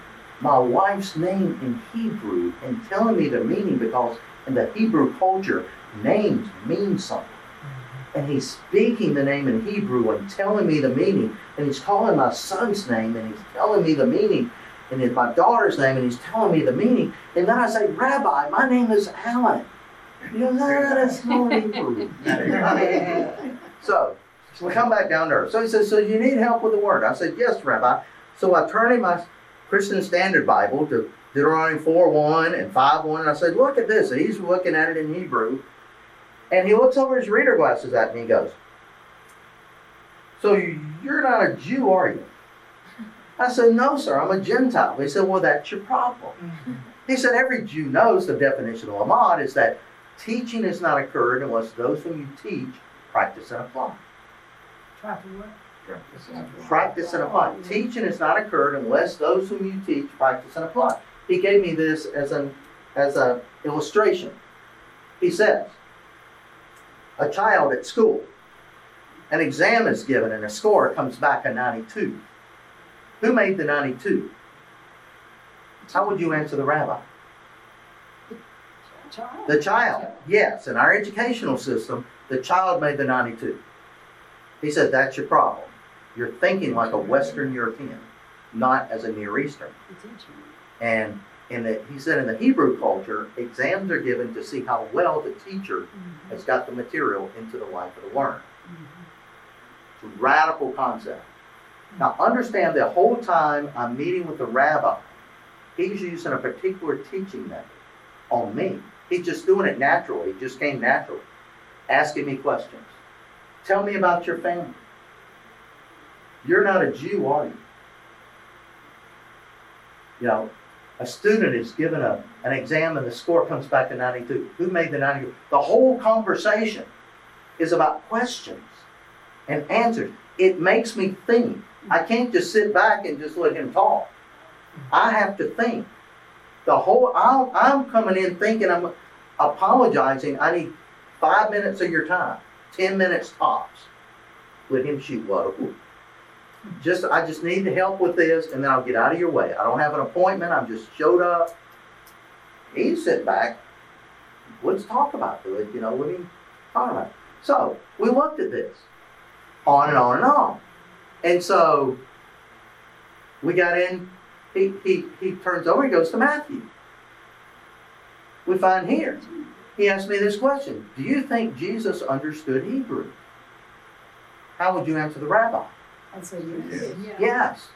my wife's name in Hebrew and telling me the meaning because in the Hebrew culture, names mean something. Mm-hmm. And he's speaking the name in Hebrew and telling me the meaning. And he's calling my son's name and he's telling me the meaning. And it's my daughter's name and he's telling me the meaning. And then I say, Rabbi, my name is Alan. You know, no, that's not Hebrew. so, so we come back down there. So he says, So you need help with the word? I said, Yes, Rabbi. So I turn in my Christian Standard Bible to Deuteronomy 4 1 and 5 1. And I said, Look at this. And he's looking at it in Hebrew. And he looks over his reader glasses at me and he goes, So you're not a Jew, are you? I said, No, sir, I'm a Gentile. He said, Well, that's your problem. He said, Every Jew knows the definition of Lamad is that teaching has not occurred unless those whom you teach practice and apply. Try to what? Practice and apply. Mm-hmm. Teaching has not occurred unless those whom you teach practice and apply. He gave me this as an as an illustration. He says, a child at school, an exam is given and a score comes back a 92. Who made the 92? How would you answer the rabbi? The child. The child. Yes, in our educational system, the child made the 92. He said, that's your problem. You're thinking like a Western European, not as a Near Eastern. And in the, he said in the Hebrew culture, exams are given to see how well the teacher mm-hmm. has got the material into the life of the learner. Mm-hmm. It's a radical concept. Now understand the whole time I'm meeting with the rabbi, he's using a particular teaching method on me. He's just doing it naturally. It just came naturally. Asking me questions. Tell me about your family. You're not a Jew, are you? You know, a student is given a, an exam and the score comes back to 92. Who made the 92? The whole conversation is about questions and answers. It makes me think. I can't just sit back and just let him talk. I have to think. The whole, I'm, I'm coming in thinking I'm apologizing. I need five minutes of your time, 10 minutes tops. Let him shoot what? Just, I just need the help with this and then I'll get out of your way. I don't have an appointment. I'm just showed up. He sitting back. Let's talk about it. You know, let me talk about. So we looked at this on and on and on. And so we got in, he, he, he turns over, he goes to Matthew. We find here, he asked me this question Do you think Jesus understood Hebrew? How would you answer the rabbi? I'd say yes. Yeah. Yes,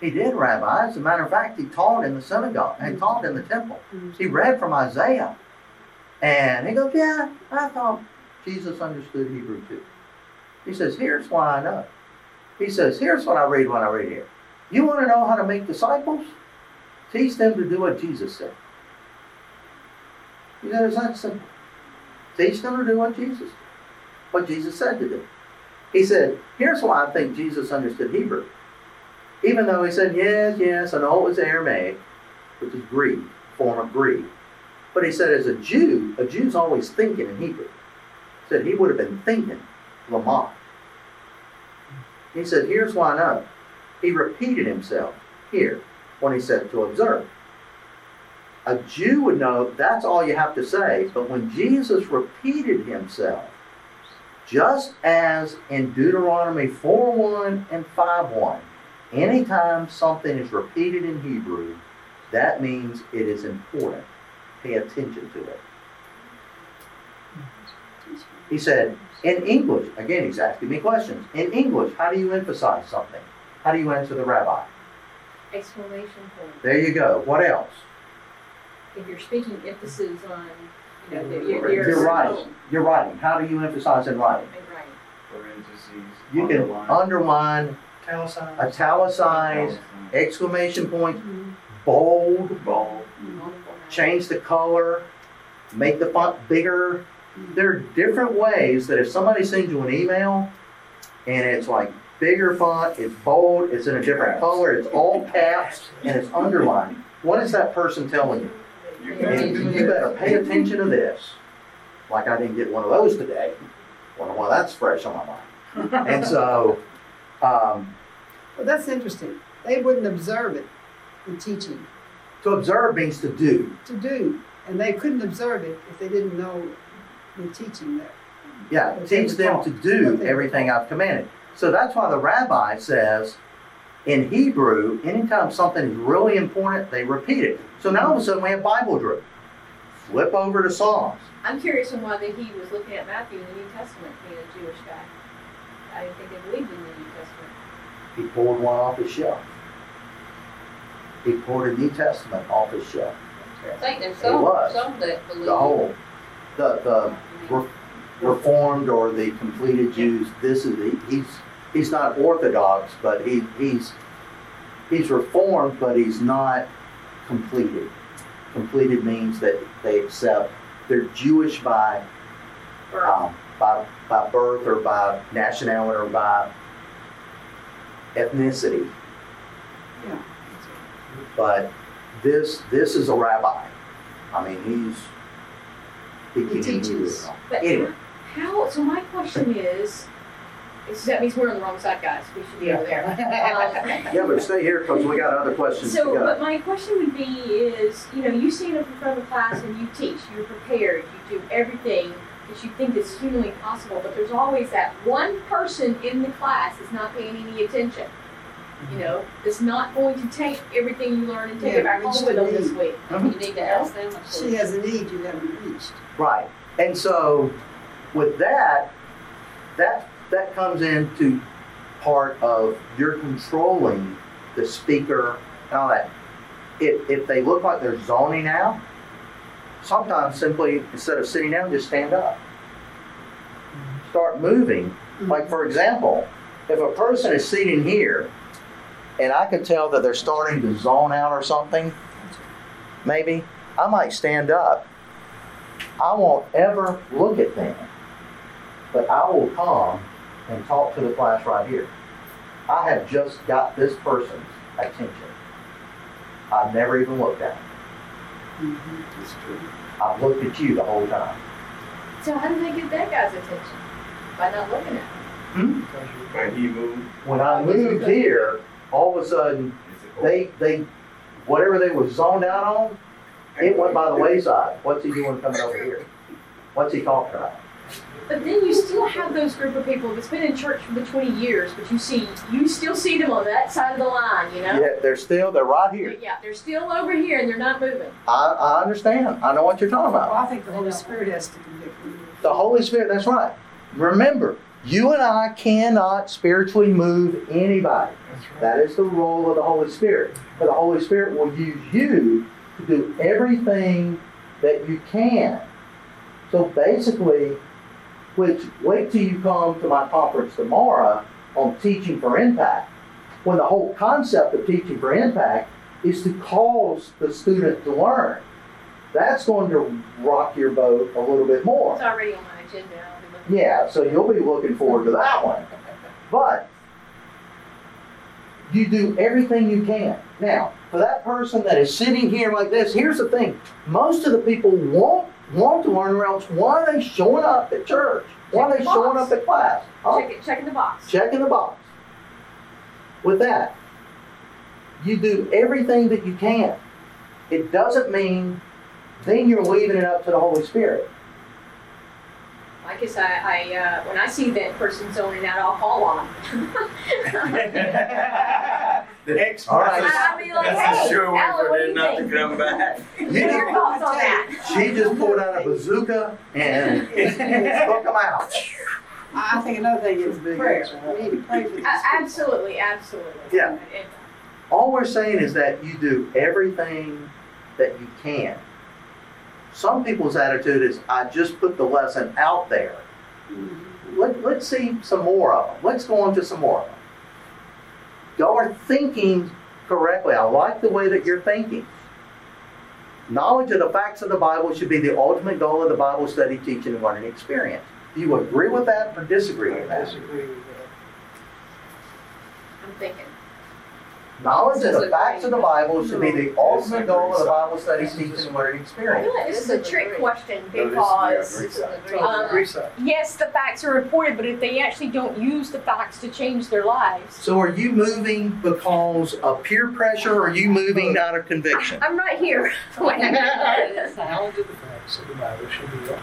he did, Rabbi. As a matter of fact, he taught in the synagogue, he mm-hmm. taught in the temple. Mm-hmm. He read from Isaiah. And he goes, Yeah, I thought Jesus understood Hebrew too. He says, Here's why I know. He says, Here's what I read when I read here. You want to know how to make disciples? Teach them to do what Jesus said. He know, It's that simple. Teach them to do what Jesus, what Jesus said to do. He said, Here's why I think Jesus understood Hebrew. Even though he said, Yes, yes, know it was Aramaic, which is Greek, form of Greek. But he said, as a Jew, a Jew's always thinking in Hebrew. He said he would have been thinking lamad. He said, Here's why know. He repeated himself here when he said to observe. A Jew would know that's all you have to say, but when Jesus repeated himself, just as in Deuteronomy 4 1 and 5 1, anytime something is repeated in Hebrew, that means it is important. Pay attention to it. He said, in English, again, he's asking me questions. In English, how do you emphasize something? How do you answer the rabbi? Exclamation point. There you go. What else? If you're speaking emphasis on, you know, the- You're your, your. You're writing. You're writing. How do you emphasize in writing? Right. Parentheses. You can underline, underline, Italicized. italicize, exclamation point, mm-hmm. bold, Bold. change the color, make the font bigger. Mm-hmm. There are different ways that if somebody sends you an email and it's like bigger font, it's bold, it's in a different color, it's all caps, and it's underlined, what is that person telling you? You And you better pay attention to this. Like I didn't get one of those today. Wonder why that's fresh on my mind. And so, um, Well, that's interesting. They wouldn't observe it, the teaching, to observe means to do. to do, and they couldn't observe it if they didn't know the teaching there. Yeah, teach them taught. to do What they were everything. I've commanded. So that's why the rabbi says in Hebrew, anytime something is really important, they repeat it. So now all of a sudden we have Bible drill. Flip over to Psalms. I'm curious on why that he was looking at Matthew in the New Testament, being a Jewish guy. I didn't think they believed in the New Testament. He pulled one off his shelf. He pulled a New Testament off his shelf. I think there's some, was. some that believe. The whole, the, the mm-hmm. re- Reformed or the completed Jews, this is, he- he's, he's not Orthodox, but he, he's, he's Reformed, but he's not completed. Completed means that they accept, they're Jewish by, um, by, by birth or by nationality or by ethnicity. Yeah. But this, this is a rabbi. I mean, he's, he He teaches. but Anyway. how? So my question is, is that means we're on the wrong side, guys. We should be over there. Um, Yeah, but stay here because we got other questions to So, go. but my question would be is, you know, you stand up in front of a class and you teach, you're prepared, you do everything that you think is humanly possible, but there's always that one person in the class that's not paying any attention. You know, that's not going to take everything you learn and take Yeah, it back which home with them you this need. week. You need to ask them. a She has a need you haven't reached. Right. And so with that, that that comes into part of you're controlling the speaker and all that. If if they look like they're zoning out, sometimes simply instead of sitting down, just stand up. Start moving. Mm-hmm. Like for example, if a person is sitting here and I can tell that they're starting to zone out or something, maybe, I might stand up I won't ever look at them, but I will come and talk to the class right here. I have just got this person's attention. I've never even looked at mm-hmm. them. It's true. I've looked at you the whole time. So how did they get that guy's attention? By not looking at him. Hmm? When he moved, When I moved here, all of a sudden, they, they, whatever they were zoned out on, it went by the wayside. What's he doing coming over here? What's he talking about? But then you still have those group of people that's been in church for the 20 years, but you see, you still see them on that side of the line, you know? Yeah, they're still, they're right here. Yeah, they're still over here and they're not moving. I, I understand. I know what you're talking Well, about. I think the Holy Spirit has to convict me. The Holy Spirit, that's right. Remember, you and I cannot spiritually move anybody. That is the role of the Holy Spirit. But the Holy Spirit will use you to do everything that you can. So basically, which wait till you come to my conference tomorrow on teaching for impact. When the whole concept of teaching for impact is to cause the student to learn. That's going to rock your boat a little bit more. It's already on my agenda. I'll be looking. Yeah, so you'll be looking forward to that one. But you do everything you can. Now, for that person that is sitting here like this, here's the thing. Most of the people won't want to learn else why are they showing up at church? Why are they the showing box. up at class? Huh? Check it, check in the box. Checking the box. With that, you do everything that you can. It doesn't mean then you're leaving it up to the Holy Spirit. I guess I, I uh, when I see that person zoning out, I'll call on them. the next All right. one. I'll be like, That's a hey, sure way Alan, for what do them you not to think? come back. What are your thoughts on that? She just pulled out a bazooka and took them out. I I think another thing is prayer. We need to pray for these A- people. absolutely, absolutely. Yeah. And- All we're saying is that you do everything that you can. Some people's attitude is, I just put the lesson out there. Let, let's see some more of them. Let's go on to some more of them. Y'all are thinking correctly. I like the way that you're thinking. Knowledge of the facts of the Bible should be the ultimate goal of the Bible study, teaching, and learning experience. Do you agree with that or disagree with that? I Disagree with that. I'm thinking. Knowledge of the facts of the Bible should be the ultimate goal of the Bible study, teaching, and learning I experience. feel like this is a trick question No, this is the because. Um, yes, the facts are reported, but if they actually don't use the facts to change their lives, So are you moving because of peer pressure or are you moving out of conviction? I'm right here. I, Knowledge of the facts of the Bible should be ultimate.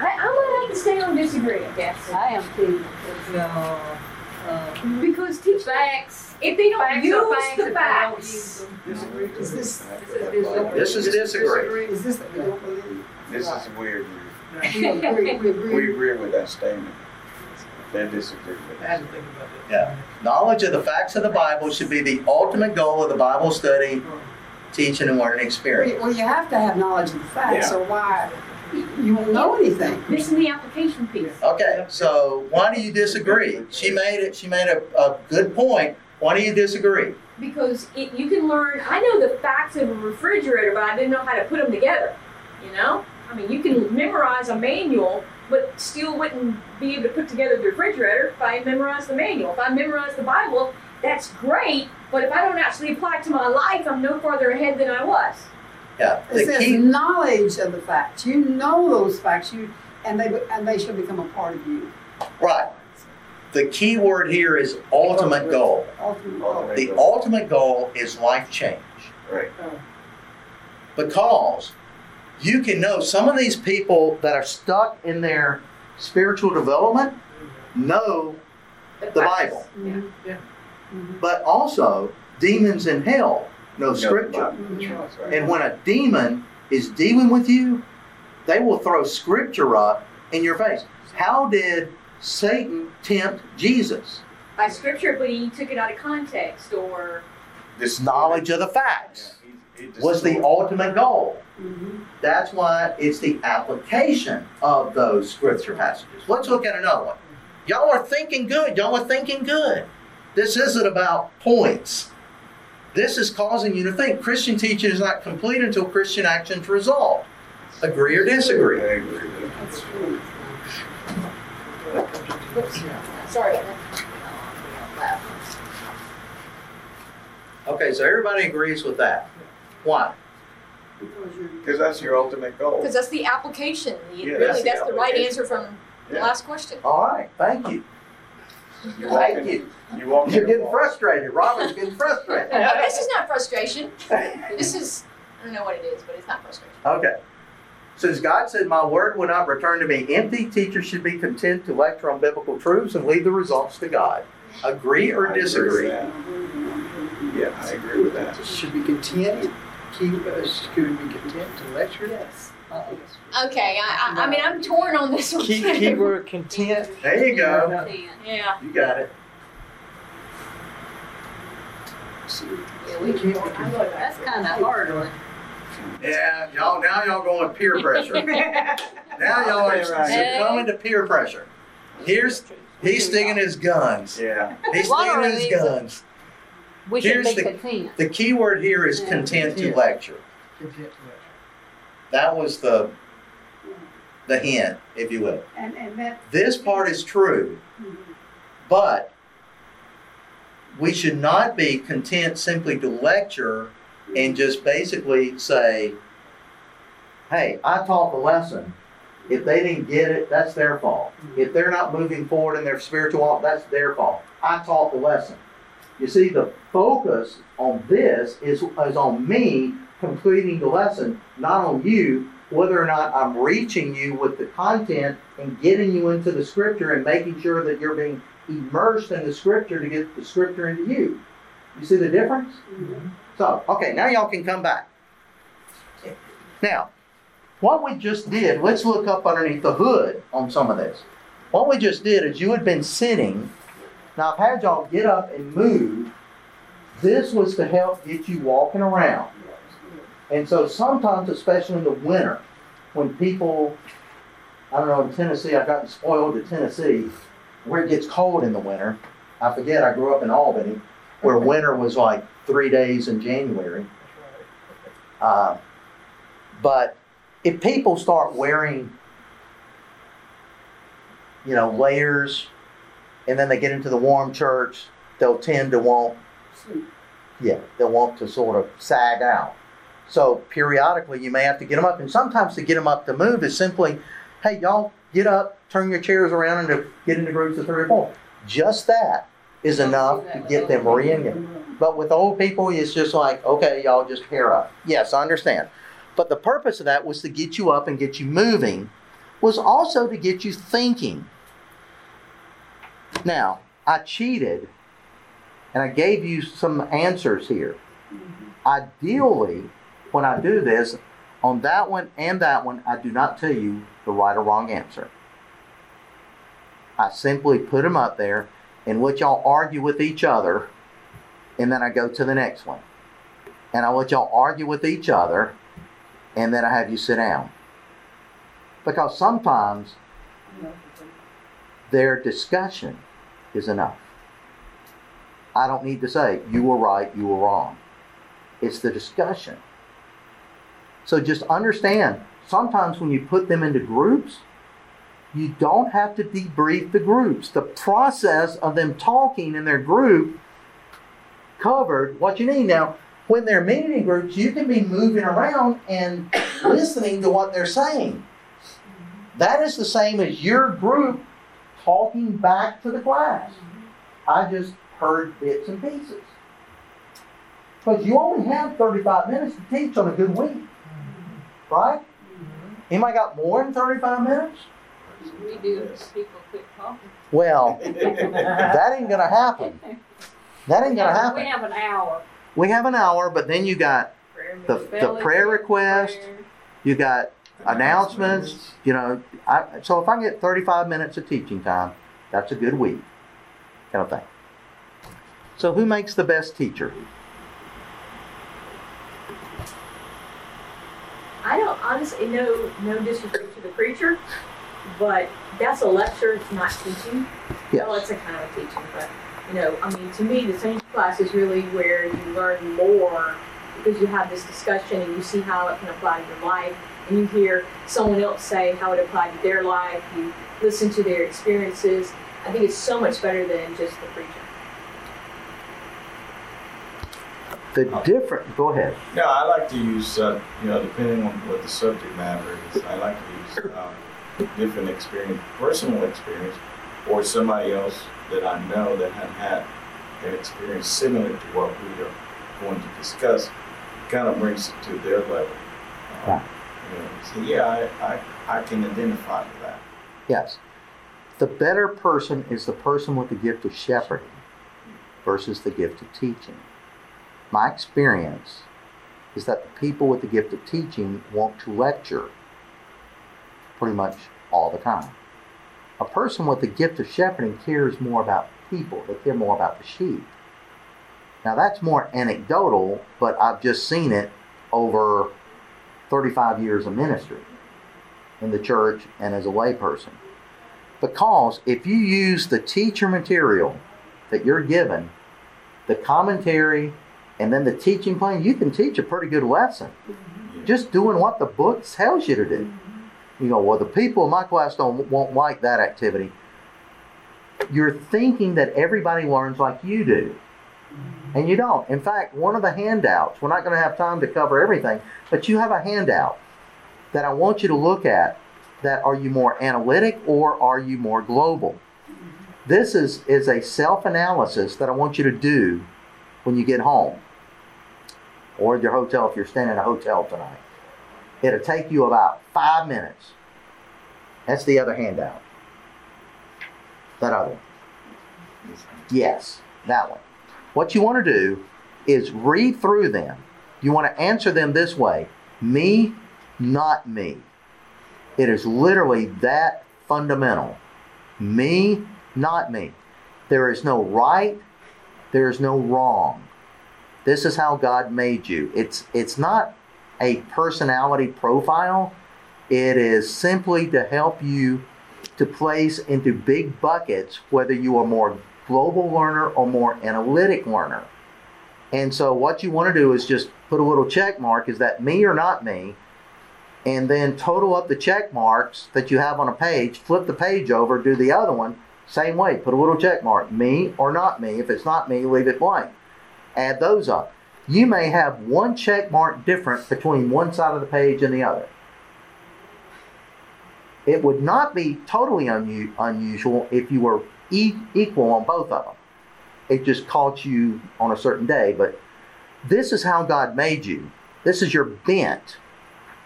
I would like to stay on disagree, I guess. I am too. No. Uh, Because teach Facts. if they don't Facts use facts the facts, use them. Disagree. Is this- This is disagree. Is this that we don't believe? This is weird. We agree, we agree. We agree with that statement. They disagree with that. to think about that. Yeah. Knowledge of the facts of the Bible should be the ultimate goal of the Bible study, teaching, and learning experience. Well, you have to have knowledge of the facts, Yeah. or why, you won't know anything. missing the application piece. Okay, so why do you disagree? She made it, she made a, a good point. Why do you disagree? Because it, you can learn. I know the facts of a refrigerator, but I didn't know how to put them together. You know, I mean, you can memorize a manual, but still wouldn't be able to put together the refrigerator if I memorize the manual. If I memorize the Bible, that's great. But if I don't actually apply it to my life, I'm no farther ahead than I was. Yeah, It the says key, knowledge of the facts. You know those facts, you, and they, and they should become a part of you. right. The key word here is ultimate goal. Ultimate goal. The ultimate goal is life change. Right. Because you can know some of these people that are stuck in their spiritual development know the. Bible. Mm-hmm. Yeah. Mm-hmm. But also, demons in hell know scripture. And when a demon is dealing with you, they will throw scripture up in your face. How did Satan tempt Jesus? By scripture, but he took it out of context, or This Knowledge of the facts He- he was the ultimate goal. Mhm. That's why it's the application of those scripture passages. Let's look at another one. Y'all are thinking good. Y'all are thinking good. This isn't about points. This is causing you to think. Christian teaching is not complete until Christian actions result. Agree or disagree? I agree. That's true. sorry. Okay, so everybody agrees with that. Why? Because that's your ultimate goal. Because that's the application. Yeah, really, that's that's, the the, right answer from the last question. All right, thank you. You walk Thank in- you. you walk You're the getting wall. frustrated. Robert's getting frustrated. No, this is not frustration. This is, I don't know what it is, but it's not frustration. Okay. Since God said, My word will not return to me empty, teachers should be content to lecture on biblical truths and leave the results to God. Agree or I agree with disagree? that. Yeah, I agree with that. Should be content, keep, uh, should be content to lecture? Yes. Okay, I, I, I mean, I'm torn on this one. Keep, too. keyword content. There you go. Yeah. You got it. Yeah, we can't. that's kind of hard one. Yeah, y'all now y'all going peer pressure. Now y'all are succumbing to peer pressure. Here's he's sticking his guns. Yeah. He's What sticking his guns. We should Here's be the- content. The key word here is Yeah. content to lecture. Content to lecture. That was the the hint, if you will. And, and that, This part is true, mhm. but we should not be content simply to lecture and just basically say, hey, I taught the lesson. If they didn't get it, that's their fault. If they're not moving forward in their spiritual walk, that's their fault. I taught the lesson. You see, the focus on this is, is on me completing the lesson, not on you, whether or not I'm reaching you with the content and getting you into the scripture and making sure that you're being immersed in the scripture to get the scripture into you. You see the difference? Mm-hmm. So, okay, now y'all can come back. Now, what we just did, let's look up underneath the hood on some of this. What we just did is you had been sitting. Now, I've had y'all get up and move. This was to help get you walking around. And so sometimes, especially in the winter, when people, I don't know, in Tennessee, I've gotten spoiled to Tennessee, where it gets cold in the winter. I forget, I grew up in Albany, where winter was like three days in January. Uh, but if people start wearing, you know, layers, and then they get into the warm church, they'll tend to want, Yeah, they'll want to sort of sag out. So periodically, you may have to get them up, and sometimes to get them up to move is simply, hey, y'all get up, turn your chairs around, and get into groups of three or four. Just that is enough to get them re-engaged. But with old people, it's just like, okay, y'all just pair up. Yes, I understand. But the purpose of that was to get you up and get you moving, was also to get you thinking. Now, I cheated and I gave you some answers here. Ideally, when I do this, on that one and that one, I do not tell you the right or wrong answer. I simply put them up there and let y'all argue with each other, and then I go to the next one. And I let y'all argue with each other, and then I have you sit down. Because sometimes their discussion is enough. I don't need to say, you were right, you were wrong. It's the discussion. So just understand, sometimes when you put them into groups, you don't have to debrief the groups. The process of them talking in their group covered what you need. Now, when they're meeting in groups, you can be moving around and listening to what they're saying. That is the same as your group talking back to the class. I just heard bits and pieces. Because you only have 35 minutes to teach on a good week. Right? Anybody got more than 35 minutes? We do if people quit talking. Well, that ain't gonna happen. That ain't gonna happen. We have an hour. We have an hour, but then you got the, the prayer request, you got announcements, you know. I, so if I get 35 minutes of teaching time, that's a good week, kind of thing. So who makes the best teacher? I don't honestly no no disrespect to the preacher, but that's a lecture, it's not teaching. Well, Yes. it's a kind of teaching, but you know, I mean, to me, the Saints class is really where you learn more because you have this discussion and you see how it can apply to your life, and you hear someone else say how it applied to their life. You listen to their experiences. I think it's so much better than just the preacher. The different. Go ahead. Yeah, I like to use, uh, you know, depending on what the subject matter is, I like to use um, different experience, personal experience, or somebody else that I know that had had an experience similar to what we are going to discuss, It kind of brings it to their level. Um, Right. You know, so yeah, I, I, I can identify with that. Yes. The better person is the person with the gift of shepherding versus the gift of teaching. My experience is that the people with the gift of teaching want to lecture pretty much all the time. A person with the gift of shepherding cares more about people, they care more about the sheep. Now, that's more anecdotal, but I've just seen it over 35 years of ministry in the church and as a layperson. Because if you use the teacher material that you're given, the commentary, and then the teaching plan, you can teach a pretty good lesson. Mm-hmm. Just doing what the book tells you to do. Mm-hmm. You go, well, the people in my class don't won't like that activity. You're thinking that everybody learns like you do. Mm-hmm. And you don't. In fact, one of the handouts, we're not going to have time to cover everything, but you have a handout that I want you to look at that are you more analytic or are you more global? This is, is a self analysis that I want you to do when you get home or your hotel if you're staying in a hotel tonight. It'll take you about five minutes. That's the other handout. That other one. Yes, that one. What you want to do is read through them. You want to answer them this way me, not me. It is literally that fundamental. Me, not me. There is no right, there is no wrong. This is how God made you. It's it's not a personality profile. It is simply to help you to place into big buckets whether you are more global learner or more analytic learner. And so what you want to do is just put a little check mark is that me or not me? And then total up the check marks that you have on a page, flip the page over, do the other one, same way, put a little check mark, me or not me. If it's not me, leave it blank. Add those up. You may have one check mark different between one side of the page and the other. It would not be totally unu- unusual if you were e- equal on both of them. It just caught you on a certain day, but this is how God made you. This is your bent.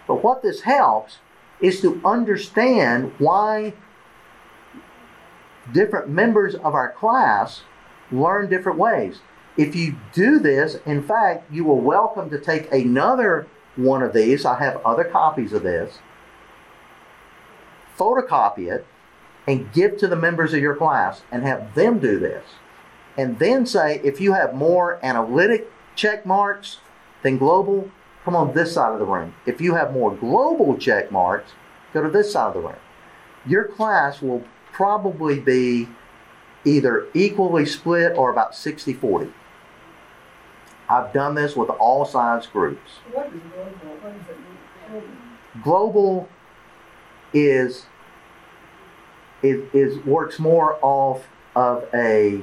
But what this helps is to understand why different members of our class learn different ways. If you do this, in fact, you are welcome to take another one of these. I have other copies of this. Photocopy it and give to the members of your class and have them do this. And then say if you have more analytic check marks than global, come on this side of the room. If you have more global check marks, go to this side of the room. Your class will probably be either equally split or about 60 40. I've done this with all size groups. What is global? What does it mean? Global is is, is works more off of a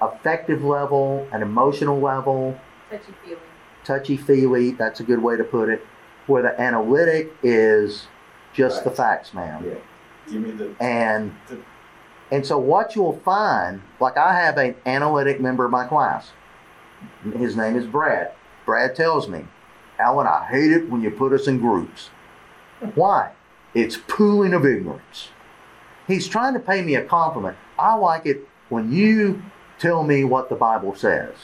affective level, an emotional level, Touchy feely. touchy feely. That's a good way to put it. Where the analytic is just the facts, man. Yeah. Give me the, And the and so what you'll find, like I have an analytic member of my class. His name is Brad. Brad tells me, Alan, I hate it when you put us in groups. Why? It's pooling of ignorance. He's trying to pay me a compliment. I like it when you tell me what the Bible says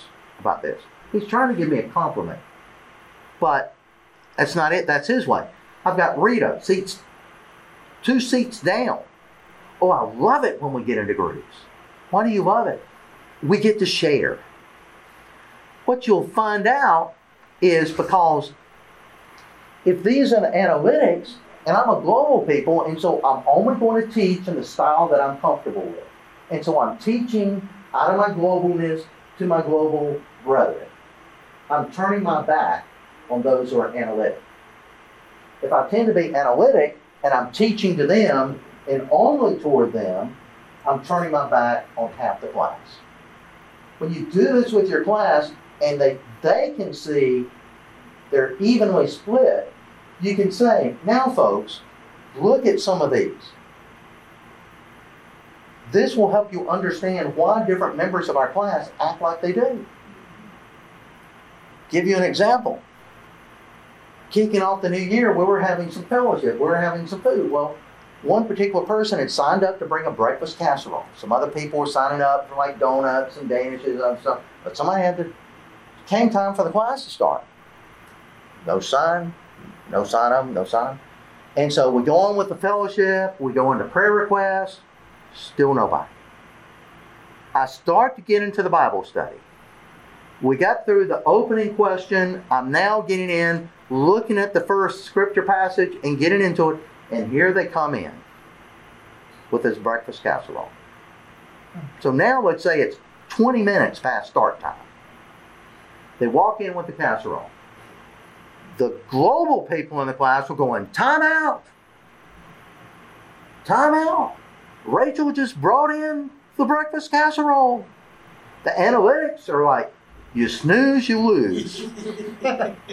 about this. He's trying to give me a compliment. But that's not it. That's his way. I've got Rita, seats two seats down. Oh, I love it when we get into groups. Why do you love it? We get to share. What you'll find out is because if these are the analytics, and I'm a global people, and so I'm only going to teach in the style that I'm comfortable with. And so I'm teaching out of my globalness to my global brethren. I'm turning my back on those who are analytic. If I tend to be analytic and I'm teaching to them and only toward them, I'm turning my back on half the class. When you do this with your class and they, they can see they're evenly split, you can say, now, folks, look at some of these. This will help you understand why different members of our class act like they do. Give you an example. Kicking off the new year, we were having some fellowship, we were having some food. Well, one particular person had signed up to bring a breakfast casserole. Some other people were signing up for like donuts and danishes and stuff. But somebody had to. Came time for the class to start. No sign, no sign of them, no sign. And so we go on with the fellowship. We go into prayer requests. Still nobody. I start to get into the Bible study. We got through the opening question. I'm now getting in, looking at the first scripture passage and getting into it. And here they come in with this breakfast casserole. So now let's say it's 20 minutes past start time. They walk in with the casserole. The global people in the class are going, time out. Time out. Rachel just brought in the breakfast casserole. The analytics are like, you snooze, you lose.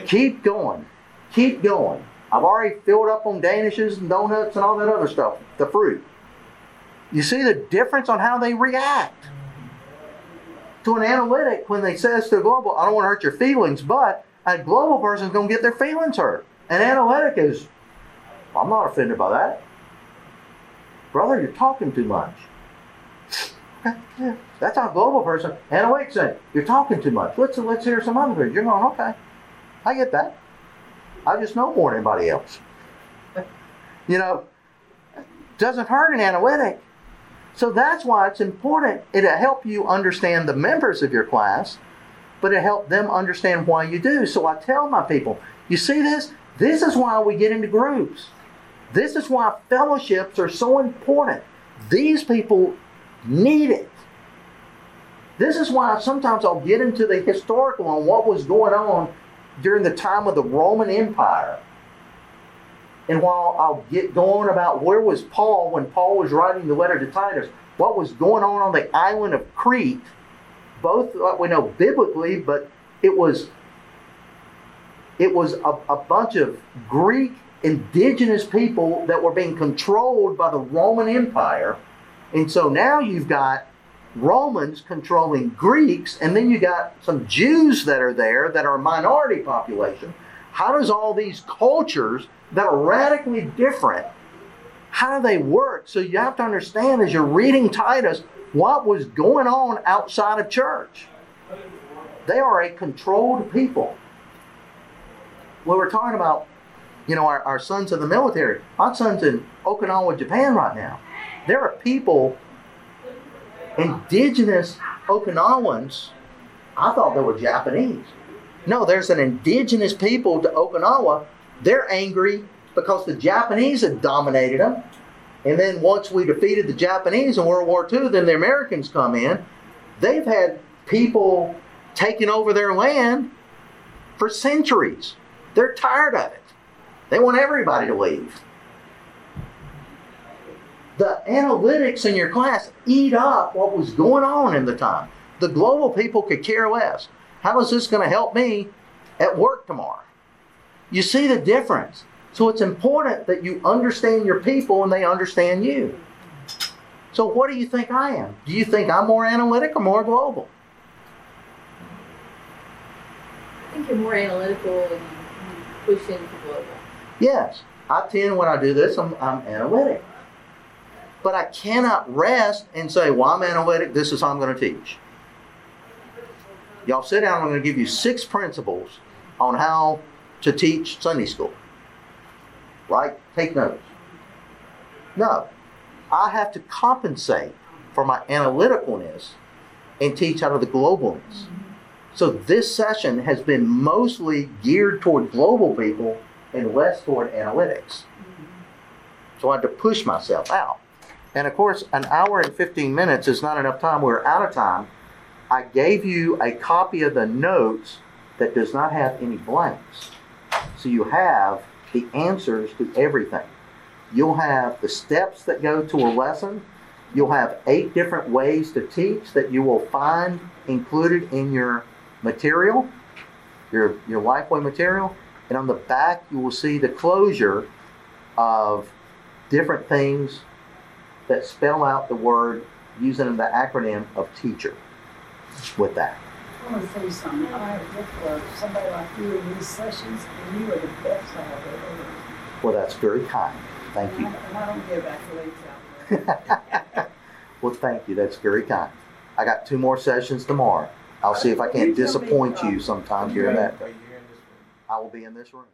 Keep going. Keep going. I've already filled up on danishes and donuts and all that other stuff, the fruit. You see the difference on how they react to an analytic when they says to a global, I don't want to hurt your feelings, but a global person is going to get their feelings hurt. An analytic is, I'm not offended by that. Brother, you're talking too much. That's how a global person. Analytic saying, you're talking too much. Let's let's hear some other things. You're going, okay, I get that. I just know more than anybody else. You know, doesn't hurt an analytic. So that's why it's important. It'll help you understand the members of your class, but it help them understand why you do. So I tell my people, you see this? This is why we get into groups. This is why fellowships are so important. These people need it. This is why sometimes I'll get into the historical on what was going on during the time of the Roman Empire. And while I'll get going about where was Paul when Paul was writing the letter to Titus, what was going on on the island of Crete both what we know biblically, but it was it was a, a bunch of Greek indigenous people that were being controlled by the Roman Empire. And so now you've got Romans controlling Greeks, and then you got some Jews that are there that are a minority population. How does all these cultures that are radically different, how do they work? So you have to understand as you're reading Titus what was going on outside of church. They are a controlled people. We were talking about, you know, our, our sons in the military. My son's in Okinawa, Japan right now. There are people, indigenous Okinawans, I thought they were Japanese. No, there's an indigenous people to Okinawa. They're angry because the Japanese had dominated them. And then once we defeated the Japanese in World War II, then the Americans come in. They've had people taking over their land for centuries. They're tired of it. They want everybody to leave. The analytics in your class eat up what was going on in the time. The global people could care less. How is this going to help me at work tomorrow? You see the difference. So it's important that you understand your people and they understand you. So what do you think I am? Do you think I'm more analytic or more global? I think you're more analytical and you push into global. Yes, I tend when I do this, I'm, I'm analytic. But I cannot rest and say, well, I'm analytic, this is how I'm going to teach. Y'all sit down, I'm going to give you six principles on how to teach Sunday school. Right? Take notes. No, I have to compensate for my analyticalness and teach out of the globalness. So this session has been mostly geared toward global people and less toward analytics. So I had to push myself out. And of course, an hour and 15 minutes is not enough time. We're out of time. I gave you a copy of the notes that does not have any blanks. So you have the answers to everything. You'll have the steps that go to a lesson. You'll have eight different ways to teach that you will find included in your material, your, your Lifeway material. And on the back, you will see the closure of different things that spell out the word using the acronym of teacher with that. I want to say something. I for somebody like you in these sessions, and you are the best I have ever heard. Well, that's very kind. Thank And you. I, and I don't give accolades out there. well, thank you. That's very kind. I got two more sessions tomorrow. I'll see if I can't You tell disappoint uh, you sometime during that. Are you here in this room? I will be in this room.